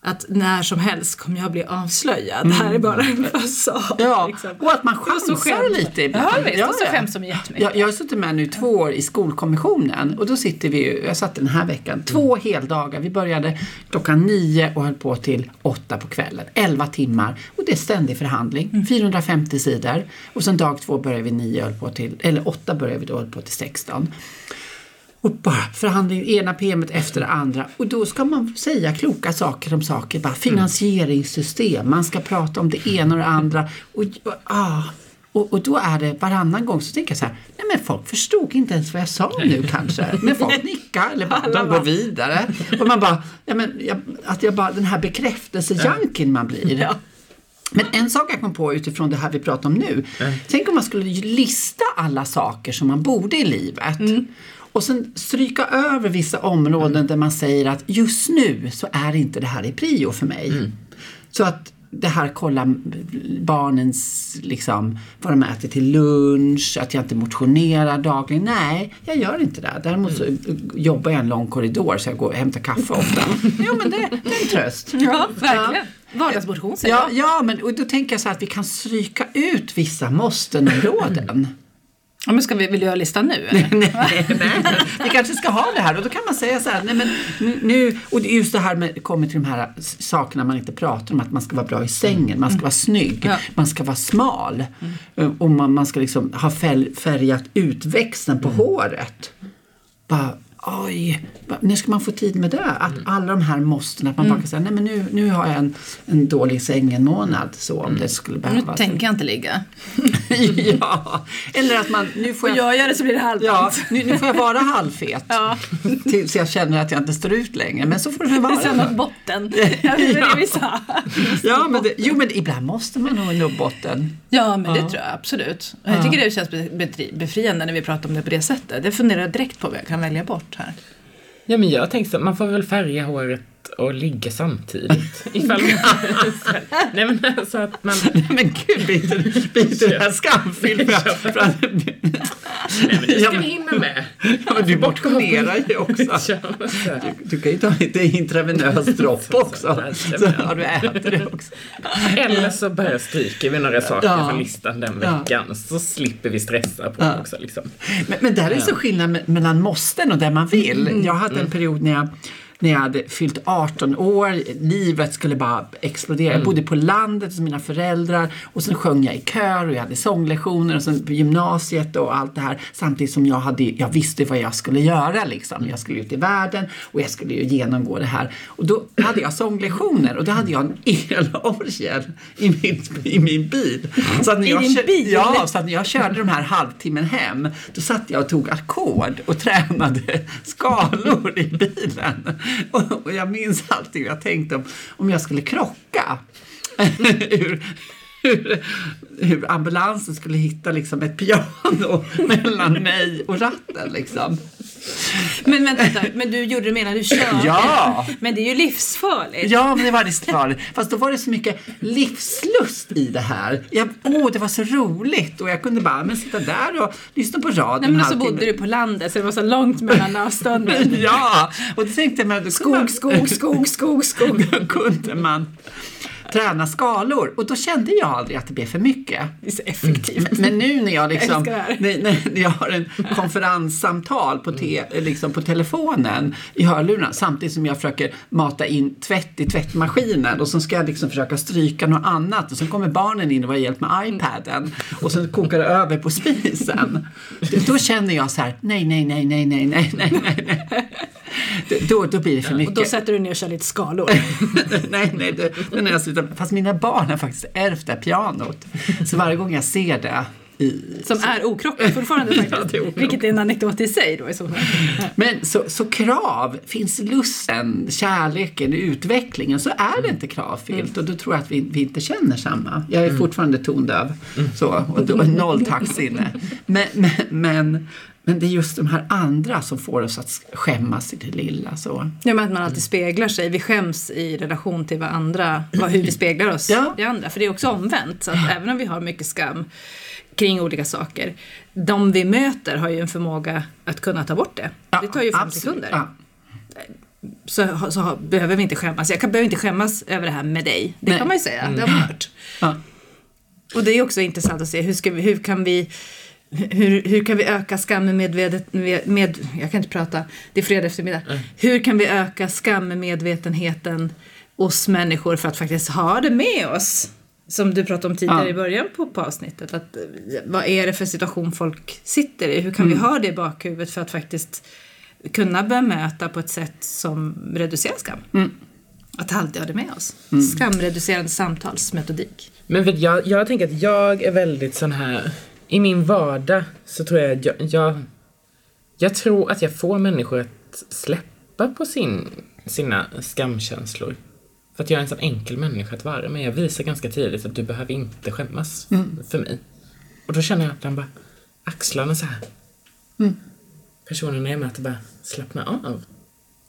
Att när som helst kommer jag bli avslöjad. Det här är bara en fasad. Ja, liksom. och att man chansar lite ibland. Ja, visst. Och så ja. skäms de jättemycket. Jag, jag har suttit med nu två år i Skolkommissionen och då sitter vi ju, jag satt den här veckan, två heldagar. Vi började klockan nio och höll på till åtta på kvällen. Elva timmar och det är ständig förhandling. 450 sidor. Och sen dag två börjar vi nio och höll på till, eller åtta börjar vi då höll på till 16. Och bara förhandling, ena PMet efter det andra. Och då ska man säga kloka saker om saker. Bara finansieringssystem, man ska prata om det ena och det andra. Och, och, ah, och, och då är det varannan gång så tänker jag så här, nej men folk förstod inte ens vad jag sa nu kanske. Men folk nickar eller bara, de går vidare. Och man bara, ja, men, jag, att jag bara, den här bekräftelsejanken man blir. Men en sak jag kom på utifrån det här vi pratar om nu. Tänk om man skulle lista alla saker som man borde i livet. Och sen stryka över vissa områden där man säger att just nu så är inte det här i prio för mig. Så att det här kolla barnens, liksom, vad de äter till lunch, att jag inte motionerar dagligen. Nej, jag gör inte det. Däremot så jobbar jag en lång korridor så jag går och hämtar kaffe ofta. Jo men det, det är en tröst. Ja, verkligen. Vardagsmotion säger Ja, jag. ja men och då tänker jag så här att vi kan stryka ut vissa måsten-områden. Ja, men ska vi, vill du göra listan nu eller? nej, nej, vi kanske ska ha det här och då kan man säga så här, nej men nu- och just det här med, kommer till de här sakerna man inte pratar om, att man ska vara bra i sängen, man ska vara snygg, Ja. man ska vara smal eh, och man, man ska liksom ha färg, färgat ut växten på håret. Bara, oj, när ska man få tid med det? Att alla de här måsten, att man bara kan säga, nej men nu, nu har jag en, en dålig säng en månad, så om det skulle Nu behövas. tänker jag inte ligga. ja, eller att man, nu får jag jag göra det så blir det halvdant. Ja, nu, nu får jag vara halvfet. Ja. Tills jag känner att jag inte står ut längre. Men så får det väl Det är som vara. botten. Ja, det vi sa. Ja, men det, jo, men ibland måste man nog nå botten. Ja, men det tror jag absolut. Och Jag tycker det känns befriande när vi pratar om det på det sättet. Det funderar jag direkt på vad jag kan välja bort här. Ja men jag tänkte så, man får väl färga håret och ligga samtidigt. Ifall man, nej men alltså att man, Men gud, blir inte, blir inte det här att- nej men det ska vi hinna med. ja, men du motionerar ju också. Ja, men så här. Du kan ju ta lite intravenös dropp också. Så- ja, du äter det också. Eller så bara stryker vi några saker Ja. från listan den Ja. veckan. Så slipper vi stressa på Ja. också liksom. Men, men där är så skillnad me- mellan måsten och det man vill. Jag hade en period när jag när jag hade fyllt 18 år, livet skulle bara explodera. Jag bodde på landet hos mina föräldrar och sen sjöng jag i kör och jag hade sånglektioner och sen på gymnasiet och allt det här. Samtidigt som jag, hade, jag visste vad jag skulle göra liksom. Jag skulle ut i världen och jag skulle ju genomgå det här. Och då hade jag sånglektioner och då hade jag en elorgel i min, i min bil. Så att när I jag din kö- bil? Ja, så att när jag körde de här halvtimmen hem, då satt jag och tog ackord och tränade skalor i bilen. Och, och jag minns alltid jag tänkte om, om jag skulle krocka. ur, hur, hur ambulansen skulle hitta liksom ett piano mellan mig och ratten. Liksom. Men vänta, men du gjorde det medan du körde? Ja! Men det är ju livsfarligt. Ja, men det var livsfarligt. Fast då var det så mycket livslust i det här. Jag, åh, det var så roligt och jag kunde bara men, sitta där och lyssna på radion Nej, men en så bodde du på landet så det var så långt mellan avstånden. Ja, och då tänkte jag men kunde man- Skog, skog, skog, skog, skog. kunde man träna skalor och då kände jag aldrig att det blev för mycket. Det är så effektivt. Men nu när jag, liksom, Jag när, när jag har en konferenssamtal på, te, liksom på telefonen i hörlurarna samtidigt som jag försöker mata in tvätt i tvättmaskinen och så ska jag liksom försöka stryka något annat och så kommer barnen in och har hjälp med iPaden och sen kokar det över på spisen. Då, känner jag så här, nej, nej, nej, nej, nej, nej, nej, nej. Då, då blir det för mycket. Och då sätter du ner och kör lite skalor. nej, nej, det, det är när jag slutar. Fast mina barn har faktiskt ärvt det här pianot. Så varje gång jag ser det i... Som är okrockat fortfarande faktiskt. Ja, är okrockat. Vilket är en anekdot i sig då i så fall. Men så, så krav, finns lusten, kärleken, utvecklingen så är det inte kravfyllt och då tror jag att vi, vi inte känner samma. Jag är fortfarande tondöv så, och då är noll taktsinne. Men, men, men, men det är just de här andra som får oss att skämmas i det lilla. Så. Ja, men att man alltid speglar sig. Vi skäms i relation till vad andra, vad, hur vi speglar oss Ja. i andra. För det är också omvänt. Så att även om vi har mycket skam kring olika saker, de vi möter har ju en förmåga att kunna ta bort det. Ja, det tar ju fem absolut. sekunder. Ja. Så, så behöver vi inte skämmas. Jag kan, behöver inte skämmas över det här med dig. Det Nej. kan man ju säga, det har man hört. Ja. Och det är också intressant att se hur, vi, hur kan vi hur, hur kan vi öka skammedvetet med, med, jag kan inte prata, det är fredag eftermiddag. Hur kan vi öka skammedvetenheten hos människor för att faktiskt ha det med oss? Som du pratade om tidigare Ja. i början på, på avsnittet. Att, eh, vad är det för situation folk sitter i? Hur kan vi ha det i bakhuvudet för att faktiskt kunna bemöta på ett sätt som reducerar skam? Att alltid ha det med oss. Skamreducerande samtalsmetodik. Men jag, jag tänker att jag är väldigt sån här, i min vardag så tror jag, jag, jag, jag tror att jag får människor att släppa på sin, sina skamkänslor. För att jag är en sån enkel människa att vara men jag visar ganska tidigt att du behöver inte skämmas för mig. Och då känner jag att den bara, axlarna så här. Personerna är med att bara slappna av.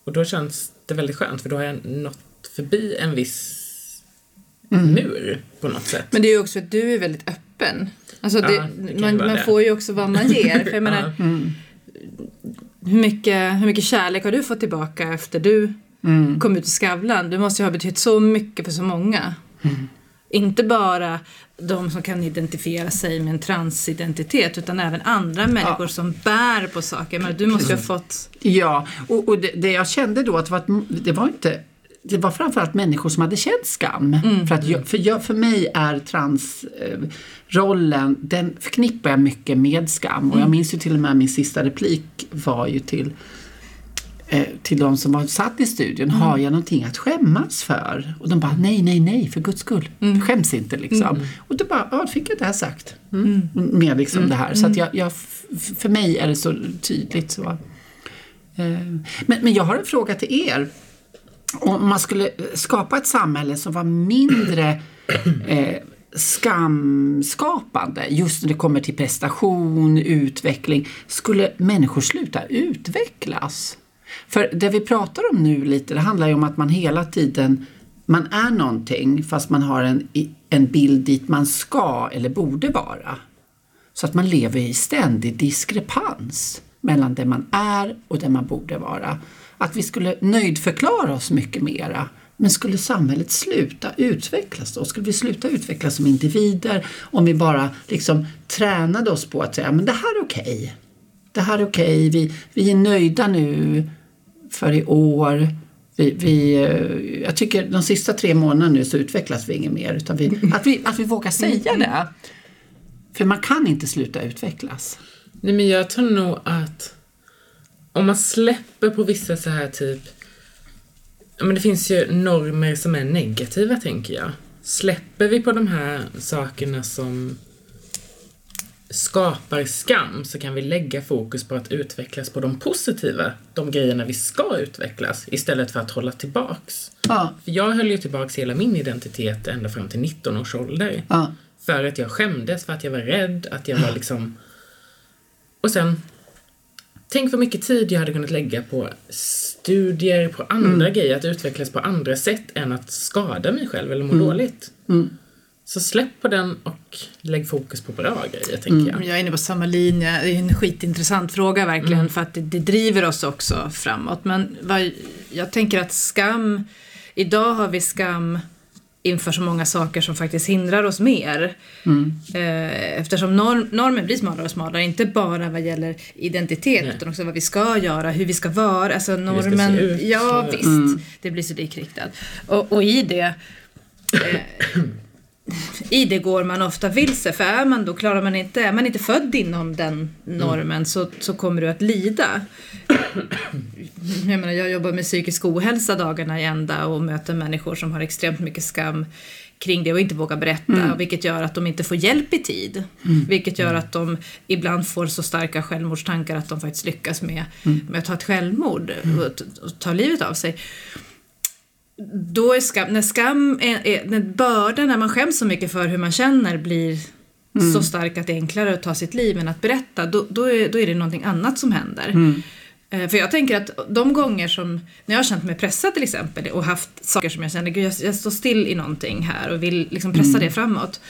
Och då känns det väldigt skönt för då har jag nått förbi en viss mur på något sätt. Men det är ju också att du är väldigt öppen. Alltså det, Ja, det man, man får ju också vad man ger. För jag menar, hur, mycket, hur mycket kärlek har du fått tillbaka efter du kom ut i Skavlan? Du måste ju ha betytt så mycket för så många. Inte bara de som kan identifiera sig med en transidentitet utan även andra människor som bär på saker. Men du måste ju ha fått... Ja, och, och det, det jag kände då att det var, ett- det var inte det var framförallt människor som hade känt skam. För, att jag, för, jag, för mig är transrollen, den förknippar jag mycket med skam. Och jag minns ju till och med min sista replik var ju till eh, till de som var satt i studion, har jag någonting att skämmas för? Och de bara, nej, nej, nej, för guds skull, skäms inte liksom. Och då bara, ja, fick jag det här sagt. Med liksom det här. Så att jag, jag, f- för mig är det så tydligt så. Eh, Men, men jag har en fråga till er. Om man skulle skapa ett samhälle som var mindre eh, skamskapande just när det kommer till prestation, utveckling, skulle människor sluta utvecklas? För det vi pratar om nu lite, det handlar ju om att man hela tiden man är någonting fast man har en, en bild dit man ska eller borde vara. Så att man lever i ständig diskrepans mellan det man är och det man borde vara. Att vi skulle nöjdförklara oss mycket mera. Men skulle samhället sluta utvecklas då? Skulle vi sluta utvecklas som individer om vi bara liksom tränade oss på att säga men det här är okej. Det här är okej, vi, vi är nöjda nu för i år. Vi, vi, eh, jag tycker de sista tre månaderna nu så utvecklas vi inget mer. Utan vi, att, vi, att vi vågar säga det. För man kan inte sluta utvecklas. Nej men jag tror nog att om man släpper på vissa så här typ men det finns ju normer som är negativa tänker jag. Släpper vi på de här sakerna som skapar skam så kan vi lägga fokus på att utvecklas på de positiva, de grejerna vi ska utvecklas, istället för att hålla tillbaks. Ja. För jag höll ju tillbaks hela min identitet ända fram till 19 års ålder. Ja. För att jag skämdes, för att jag var rädd, att jag var liksom... Och sen, tänk vad mycket tid jag hade kunnat lägga på studier, på andra grejer, att utvecklas på andra sätt än att skada mig själv eller må dåligt. Så släpp på den och lägg fokus på bra grejer, tänker jag. Jag är inne på samma linje. Det är en skitintressant fråga verkligen för att det, det driver oss också framåt. Men vad, jag tänker att skam, idag har vi skam inför så många saker som faktiskt hindrar oss mer. Eh, eftersom norm, normen blir smalare och smalare, inte bara vad gäller identitet Nej. utan också vad vi ska göra, hur vi ska vara. Alltså normen, ut. ja Mm. visst, det blir så likriktad. Och, och i det eh, i det går man ofta vilse, för är man då klarar man inte, är man inte född inom den normen så, så kommer du att lida. Jag, menar, jag jobbar med psykisk ohälsa dagarna i ända och möter människor som har extremt mycket skam kring det och inte vågar berätta, vilket gör att de inte får hjälp i tid. Vilket gör att de ibland får så starka självmordstankar att de faktiskt lyckas med, med att ta ett självmord och, och ta livet av sig då är skam, när skam är, är när bördan, när man skäms så mycket för hur man känner blir så stark att det är enklare att ta sitt liv än att berätta, då, då, är, då är det någonting annat som händer. Eh, För jag tänker att de gånger som, när jag har känt mig pressad till exempel och haft saker som jag känner, gud jag, jag står still i någonting här och vill liksom pressa det framåt.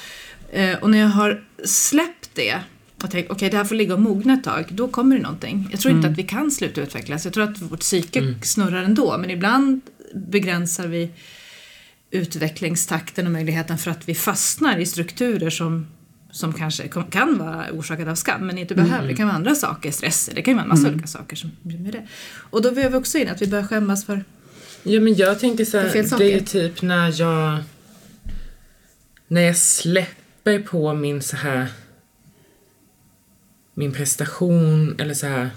Eh, Och när jag har släppt det och tänkt okej det här får ligga och mogna ett tag, då kommer det någonting. Jag tror inte att vi kan sluta utvecklas, jag tror att vårt psyke snurrar ändå, men ibland begränsar vi utvecklingstakten och möjligheten för att vi fastnar i strukturer som, som kanske kan vara orsakade av skam, men inte behöver. Det kan vara andra saker, stress, det kan ju vara en massa olika saker som med det. Och då behöver vi också in att vi börjar skämmas för Ja men jag tänker så här, det är typ när jag när jag släpper på min så här min prestation eller så här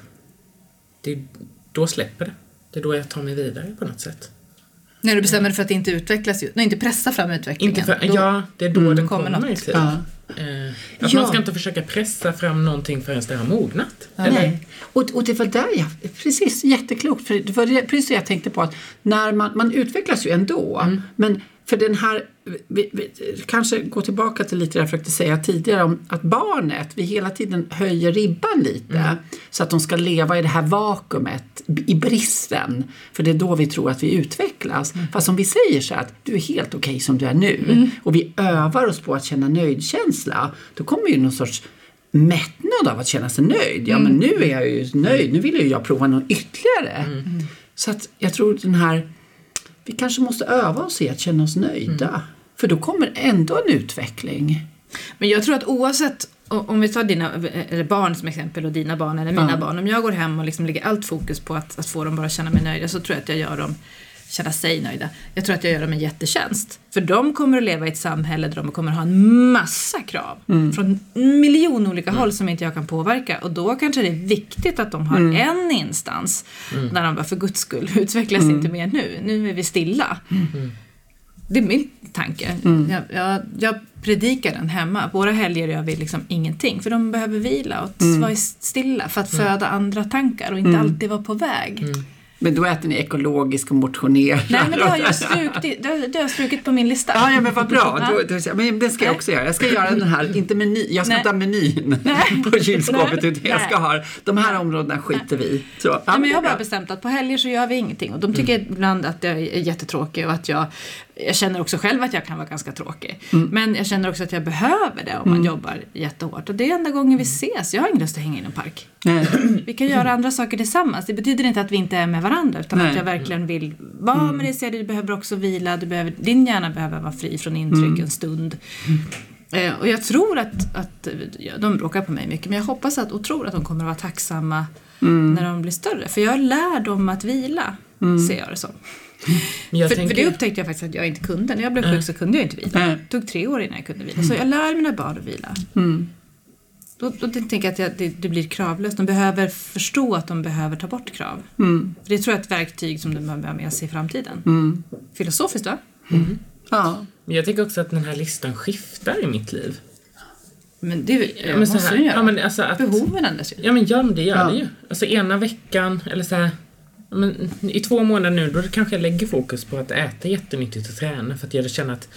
det, då släpper det. Det är då jag tar mig vidare på något sätt. När du bestämmer dig för att inte utvecklas, nej, inte pressa fram utvecklingen. Inte för, Då- ja, det är då Mm, det kommer kommer, något. typ. Ja. Eh, att Ja. man ska inte försöka pressa fram någonting förrän det har mognat. Nej. Och, och det var där jag, precis, jätteklokt, för det var precis det jag tänkte på att när man, man utvecklas ju ändå, men för den här, vi, vi, kanske gå tillbaka till lite det jag försökte säga tidigare om att barnet, vi hela tiden höjer ribban lite så att de ska leva i det här vakuumet, i bristen, för det är då vi tror att vi utvecklas. Fast om vi säger så att du är helt okej som du är nu och vi övar oss på att känna nöjdkänsla, då kommer ju någon sorts mättnad av att känna sig nöjd. Ja, men nu är jag ju nöjd. Nu vill ju jag prova något ytterligare. Så att jag tror den här... Vi kanske måste öva oss i att känna oss nöjda. För då kommer ändå en utveckling. Men jag tror att oavsett, om vi tar dina eller barn som exempel och dina barn eller mina Ja. barn. Om jag går hem och liksom lägger allt fokus på att, att få dem bara känna mig nöjda så tror jag att jag gör dem känna sig nöjda. Jag tror att jag gör dem en jättetjänst. För de kommer att leva i ett samhälle där de kommer att ha en massa krav från en miljon olika håll som inte jag kan påverka. Och då kanske det är viktigt att de har en instans där de bara, för guds skull, utvecklas inte mer nu. Nu är vi stilla. Det är min tanke. Jag, jag, jag predikar den hemma. Våra helger gör vi liksom ingenting, för de behöver vila och vara stilla för att föda andra tankar och inte alltid vara på väg. Men då äter ni ekologiskt och motionerar. Nej, men det har jag strukit, det har, det har strukit på min lista. Ja, ja, men vad bra. Då, då, men det ska jag också göra. Jag ska göra den här, inte meny, jag ska Nej. inte ha menyn Nej. på kylskåpet Nej. utan jag ska ha, de här områdena skiter vi i. Så, ja, Nej, men jag har bara bestämt att på helger så gör vi ingenting och de tycker ibland att jag är jättetråkig och att jag, jag känner också själv att jag kan vara ganska tråkig. Men jag känner också att jag behöver det om man jobbar jättehårt och det är enda gången vi ses. Jag har ingen lust att hänga i någon park. Nej. Vi kan göra andra saker tillsammans. Det betyder inte att vi inte är med varandra utan Nej. att jag verkligen vill vara med dig. Du behöver också vila. Du behöver, din hjärna behöver vara fri från intryck en stund. Eh, och jag tror att, att de bråkar på mig mycket men jag hoppas att, och tror att de kommer att vara tacksamma när de blir större. För jag lär dem att vila, ser jag det som. Men jag För, tänker, för det upptäckte jag faktiskt att jag inte kunde. När jag blev sjuk så kunde jag inte vila. Det tog tre år innan jag kunde vila. Så jag lär mina barn att vila. Då, då tänker jag att det, det blir kravlöst. De behöver förstå att de behöver ta bort krav. För det tror jag är ett verktyg som de behöver ha med sig i framtiden. Filosofiskt va? Ja. men jag tänker också att den här listan skiftar i mitt liv. Men det Ja, men måste den göra. ja, men alltså att, Behoven ändras ju. Ja men, ja, men det gör Ja. det ju. Alltså ena veckan, eller så här, men, i två månader nu, då kanske jag lägger fokus på att äta jättenyttigt och träna för att jag känner att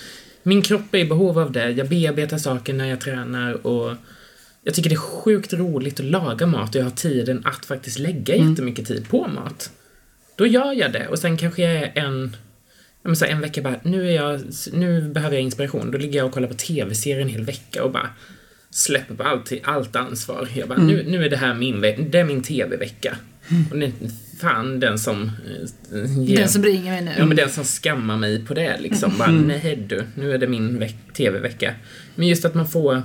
min kropp är i behov av det. Jag bearbetar saker när jag tränar och jag tycker det är sjukt roligt att laga mat och jag har tiden att faktiskt lägga Mm. jättemycket tid på mat. Då gör jag det och sen kanske jag är en men så en vecka bara, nu, är jag, nu behöver jag inspiration. Då ligger jag och kollar på tv-serier en hel vecka och bara släpper på allt, allt ansvar. Jag bara, nu, nu är det här min, det är min tv-vecka. Och nu, fan den som... eh, ger- Den som ringer mig nu. Ja, men den som skammar mig på det liksom. Bara, nej du, nu är det min veck- tv-vecka. Men just att man får,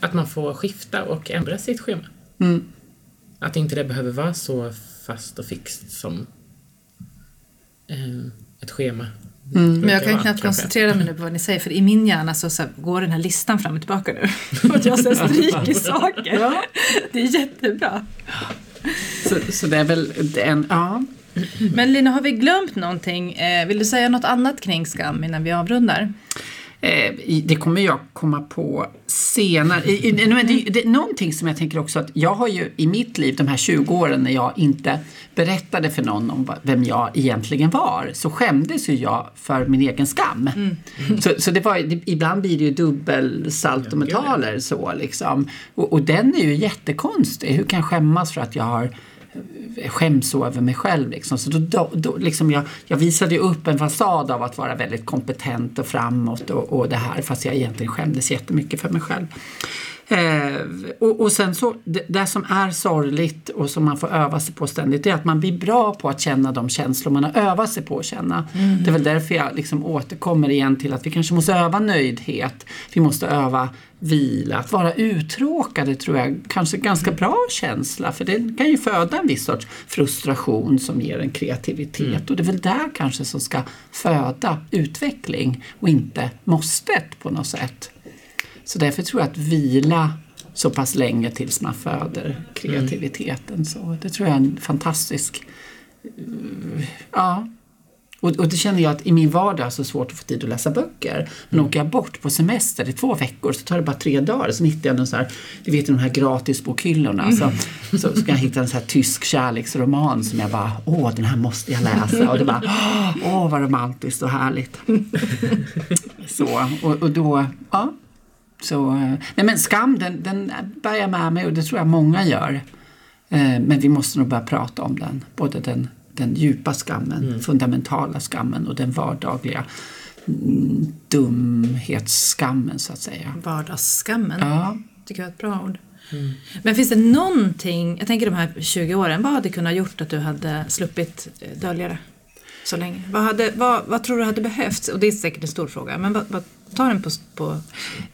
att man får skifta och ändra sitt schema. Mm. Att inte det behöver vara så fast och fixt som eh, ett schema. Men jag kan knappt koncentrera mig nu på vad ni säger för i min hjärna så, så här, går den här listan fram och tillbaka nu. Att jag stryker saker. Det är jättebra. Så, så det är väl en, ja. Men Lina, har vi glömt någonting? Eh, vill du säga något annat kring skam innan vi avrundar? Eh, det kommer jag komma på senare. Men det, det är någonting som jag tänker också att jag har ju i mitt liv, de här 20 åren när jag inte berättade för någon om vem jag egentligen var, så skämdes ju jag för min egen skam. Så, så det var, ibland blir det ju dubbelsaltometaler så liksom. Och, och den är ju jättekonstig. Hur kan jag skämmas för att jag har skäms så över mig själv. Liksom. Så då, då, då, liksom jag, jag visade ju upp en fasad av att vara väldigt kompetent och framåt och, och det här fast jag egentligen skämdes jättemycket för mig själv. Eh, och, och sen så, det, det som är sorgligt och som man får öva sig på ständigt det är att man blir bra på att känna de känslor man har övat sig på att känna. Det är väl därför jag liksom återkommer igen till att vi kanske måste öva nöjdhet. Vi måste öva vila. Att vara uttråkade tror jag kanske är ganska bra känsla för det kan ju föda en viss sorts frustration som ger en kreativitet och det är väl där kanske som ska föda utveckling och inte måstet på något sätt. Så därför tror jag att vila så pass länge tills man föder kreativiteten. Så det tror jag är en fantastisk... eh, Ja. Och, och det känner jag att i min vardag är så svårt att få tid att läsa böcker. Men åker jag bort på semester i två veckor så tar det bara tre dagar. Så hittar jag någon så här, du vet de här gratisbokhyllorna. Så, så ska jag hitta en så här tysk kärleksroman som jag bara, åh den här måste jag läsa. Och det bara, åh vad romantiskt och härligt. Så, och, och då, ja. Så, eh, nej men skam den, den bär jag med mig och det tror jag många gör. Eh, Men vi måste nog börja prata om den. Både den, den djupa skammen, fundamentala skammen och den vardagliga mm, dumhetsskammen så att säga. Vardagsskammen. Ja. tycker jag är ett bra ord. Men finns det någonting, jag tänker de här 20 åren, vad hade kunnat gjort att du hade sluppit eh, dölja det så länge? Vad, hade, vad, vad tror du hade behövts? Och det är säkert en stor fråga, men vad, vad, ta den på, på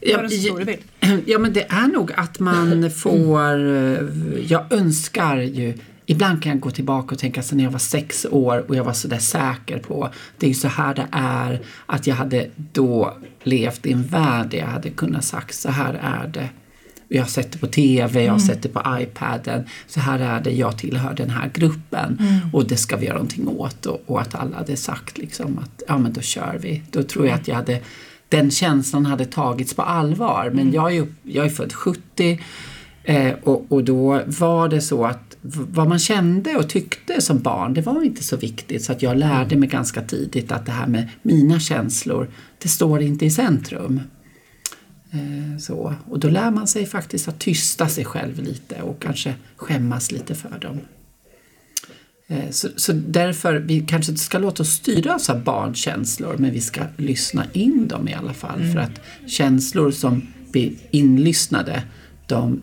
gör den så stor du vill. Ja men det är nog att man får, eh, jag önskar ju Ibland kan jag gå tillbaka och tänka sen när jag var sex år och jag var så där säker på det är ju så här det är att jag hade då levt i en värld där jag hade kunnat sagt så här är det. Jag har sett det på TV, jag har sett det på iPaden. Så här är det, jag tillhör den här gruppen och det ska vi göra någonting åt. Och, och att alla hade sagt liksom att ja men då kör vi. Då tror jag att jag hade den känslan hade tagits på allvar. Men jag är, jag är född 70 eh, och, och då var det så att vad man kände och tyckte som barn, det var inte så viktigt. Så att jag lärde mig ganska tidigt att det här med mina känslor, det står inte i centrum. Eh, Så. Och då lär man sig faktiskt att tysta sig själv lite och kanske skämmas lite för dem. Eh, Så, så därför, vi kanske inte ska låta oss styras av barnkänslor men vi ska lyssna in dem i alla fall. För att känslor som blir inlyssnade, de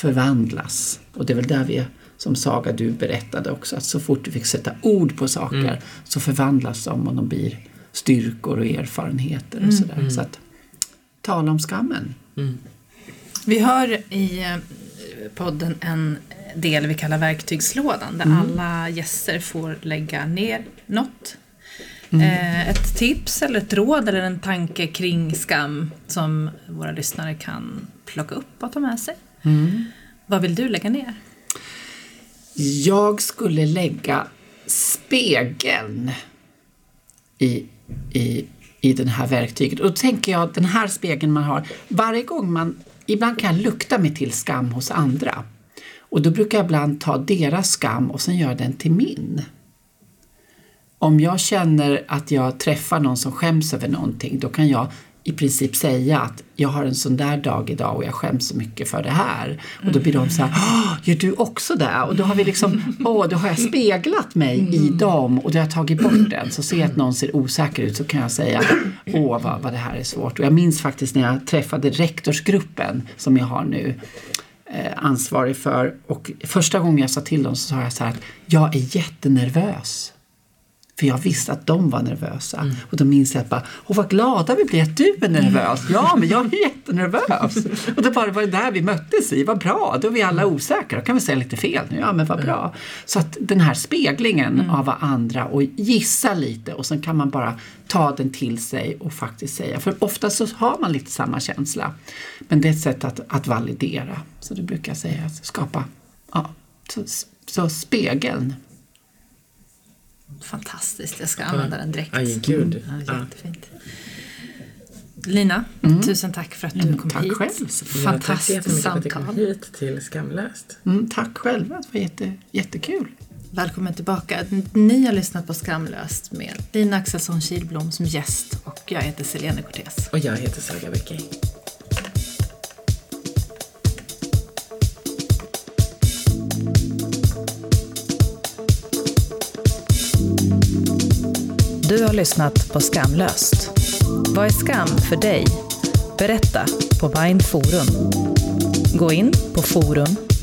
förvandlas. Och det är väl där vi, som Saga du berättade också, att så fort vi fick sätta ord på saker så förvandlas de och de blir styrkor och erfarenheter och sådär. Så att, tala om skammen. Vi har i eh, podden en del vi kallar verktygslådan där alla gäster får lägga ner något. Eh, ett tips eller ett råd eller en tanke kring skam som våra lyssnare kan plocka upp och ta med sig. Vad vill du lägga ner? Jag skulle lägga spegeln i, i, i den här verktyget. Och då tänker jag den här spegeln man har, varje gång man ibland kan jag lukta mig till skam hos andra. Och då brukar jag ibland ta deras skam och sen göra den till min. Om jag känner att jag träffar någon som skäms över någonting, då kan jag i princip säga att jag har en sån där dag idag och jag skäms så mycket för det här. Och då blir de så här, gör du också det? Och då har vi liksom, åh, då har jag speglat mig i dem och då har jag tagit bort den. Så ser jag att någon ser osäker ut så kan jag säga, åh vad, vad det här är svårt. Och jag minns faktiskt när jag träffade rektorsgruppen som jag har nu Eh, ansvarig för och första gången jag sa till dem så sa jag så här att jag är jättenervös. För jag visste att de var nervösa. Mm. Och då minns jag bara, åh vad glada vi blir att du är nervös. Ja, men jag är jättenervös. Och då bara var det där vi möttes i, vad bra, då är vi alla osäkra. Då kan vi säga lite fel nu, ja men vad bra. Så att den här speglingen Mm. av vad andra och gissa lite och sen kan man bara ta den till sig och faktiskt säga. För ofta så har man lite samma känsla. Men det är ett sätt att, att validera. Så det brukar jag säga, att skapa, ja, så, så spegeln. Fantastiskt, jag ska använda den direkt. Aj, gud. Ja, Ja. jättefint. Lina, tusen tack för att du Mm, kom tack hit. själv. Ja, tack Fantastiskt jättemycket för att jag kom samtal. hit till Skamlöst. Mm, tack själva, det var jätte, jättekul. Välkommen tillbaka. Ni har lyssnat på Skamlöst med Lina Axelsson Kilblom som gäst och jag heter Selene Cortez. Och jag heter Saga Beckey. Du har lyssnat på Skamlöst. Vad är skam för dig? Berätta på Mind Forum. Gå in på forum.mind.se.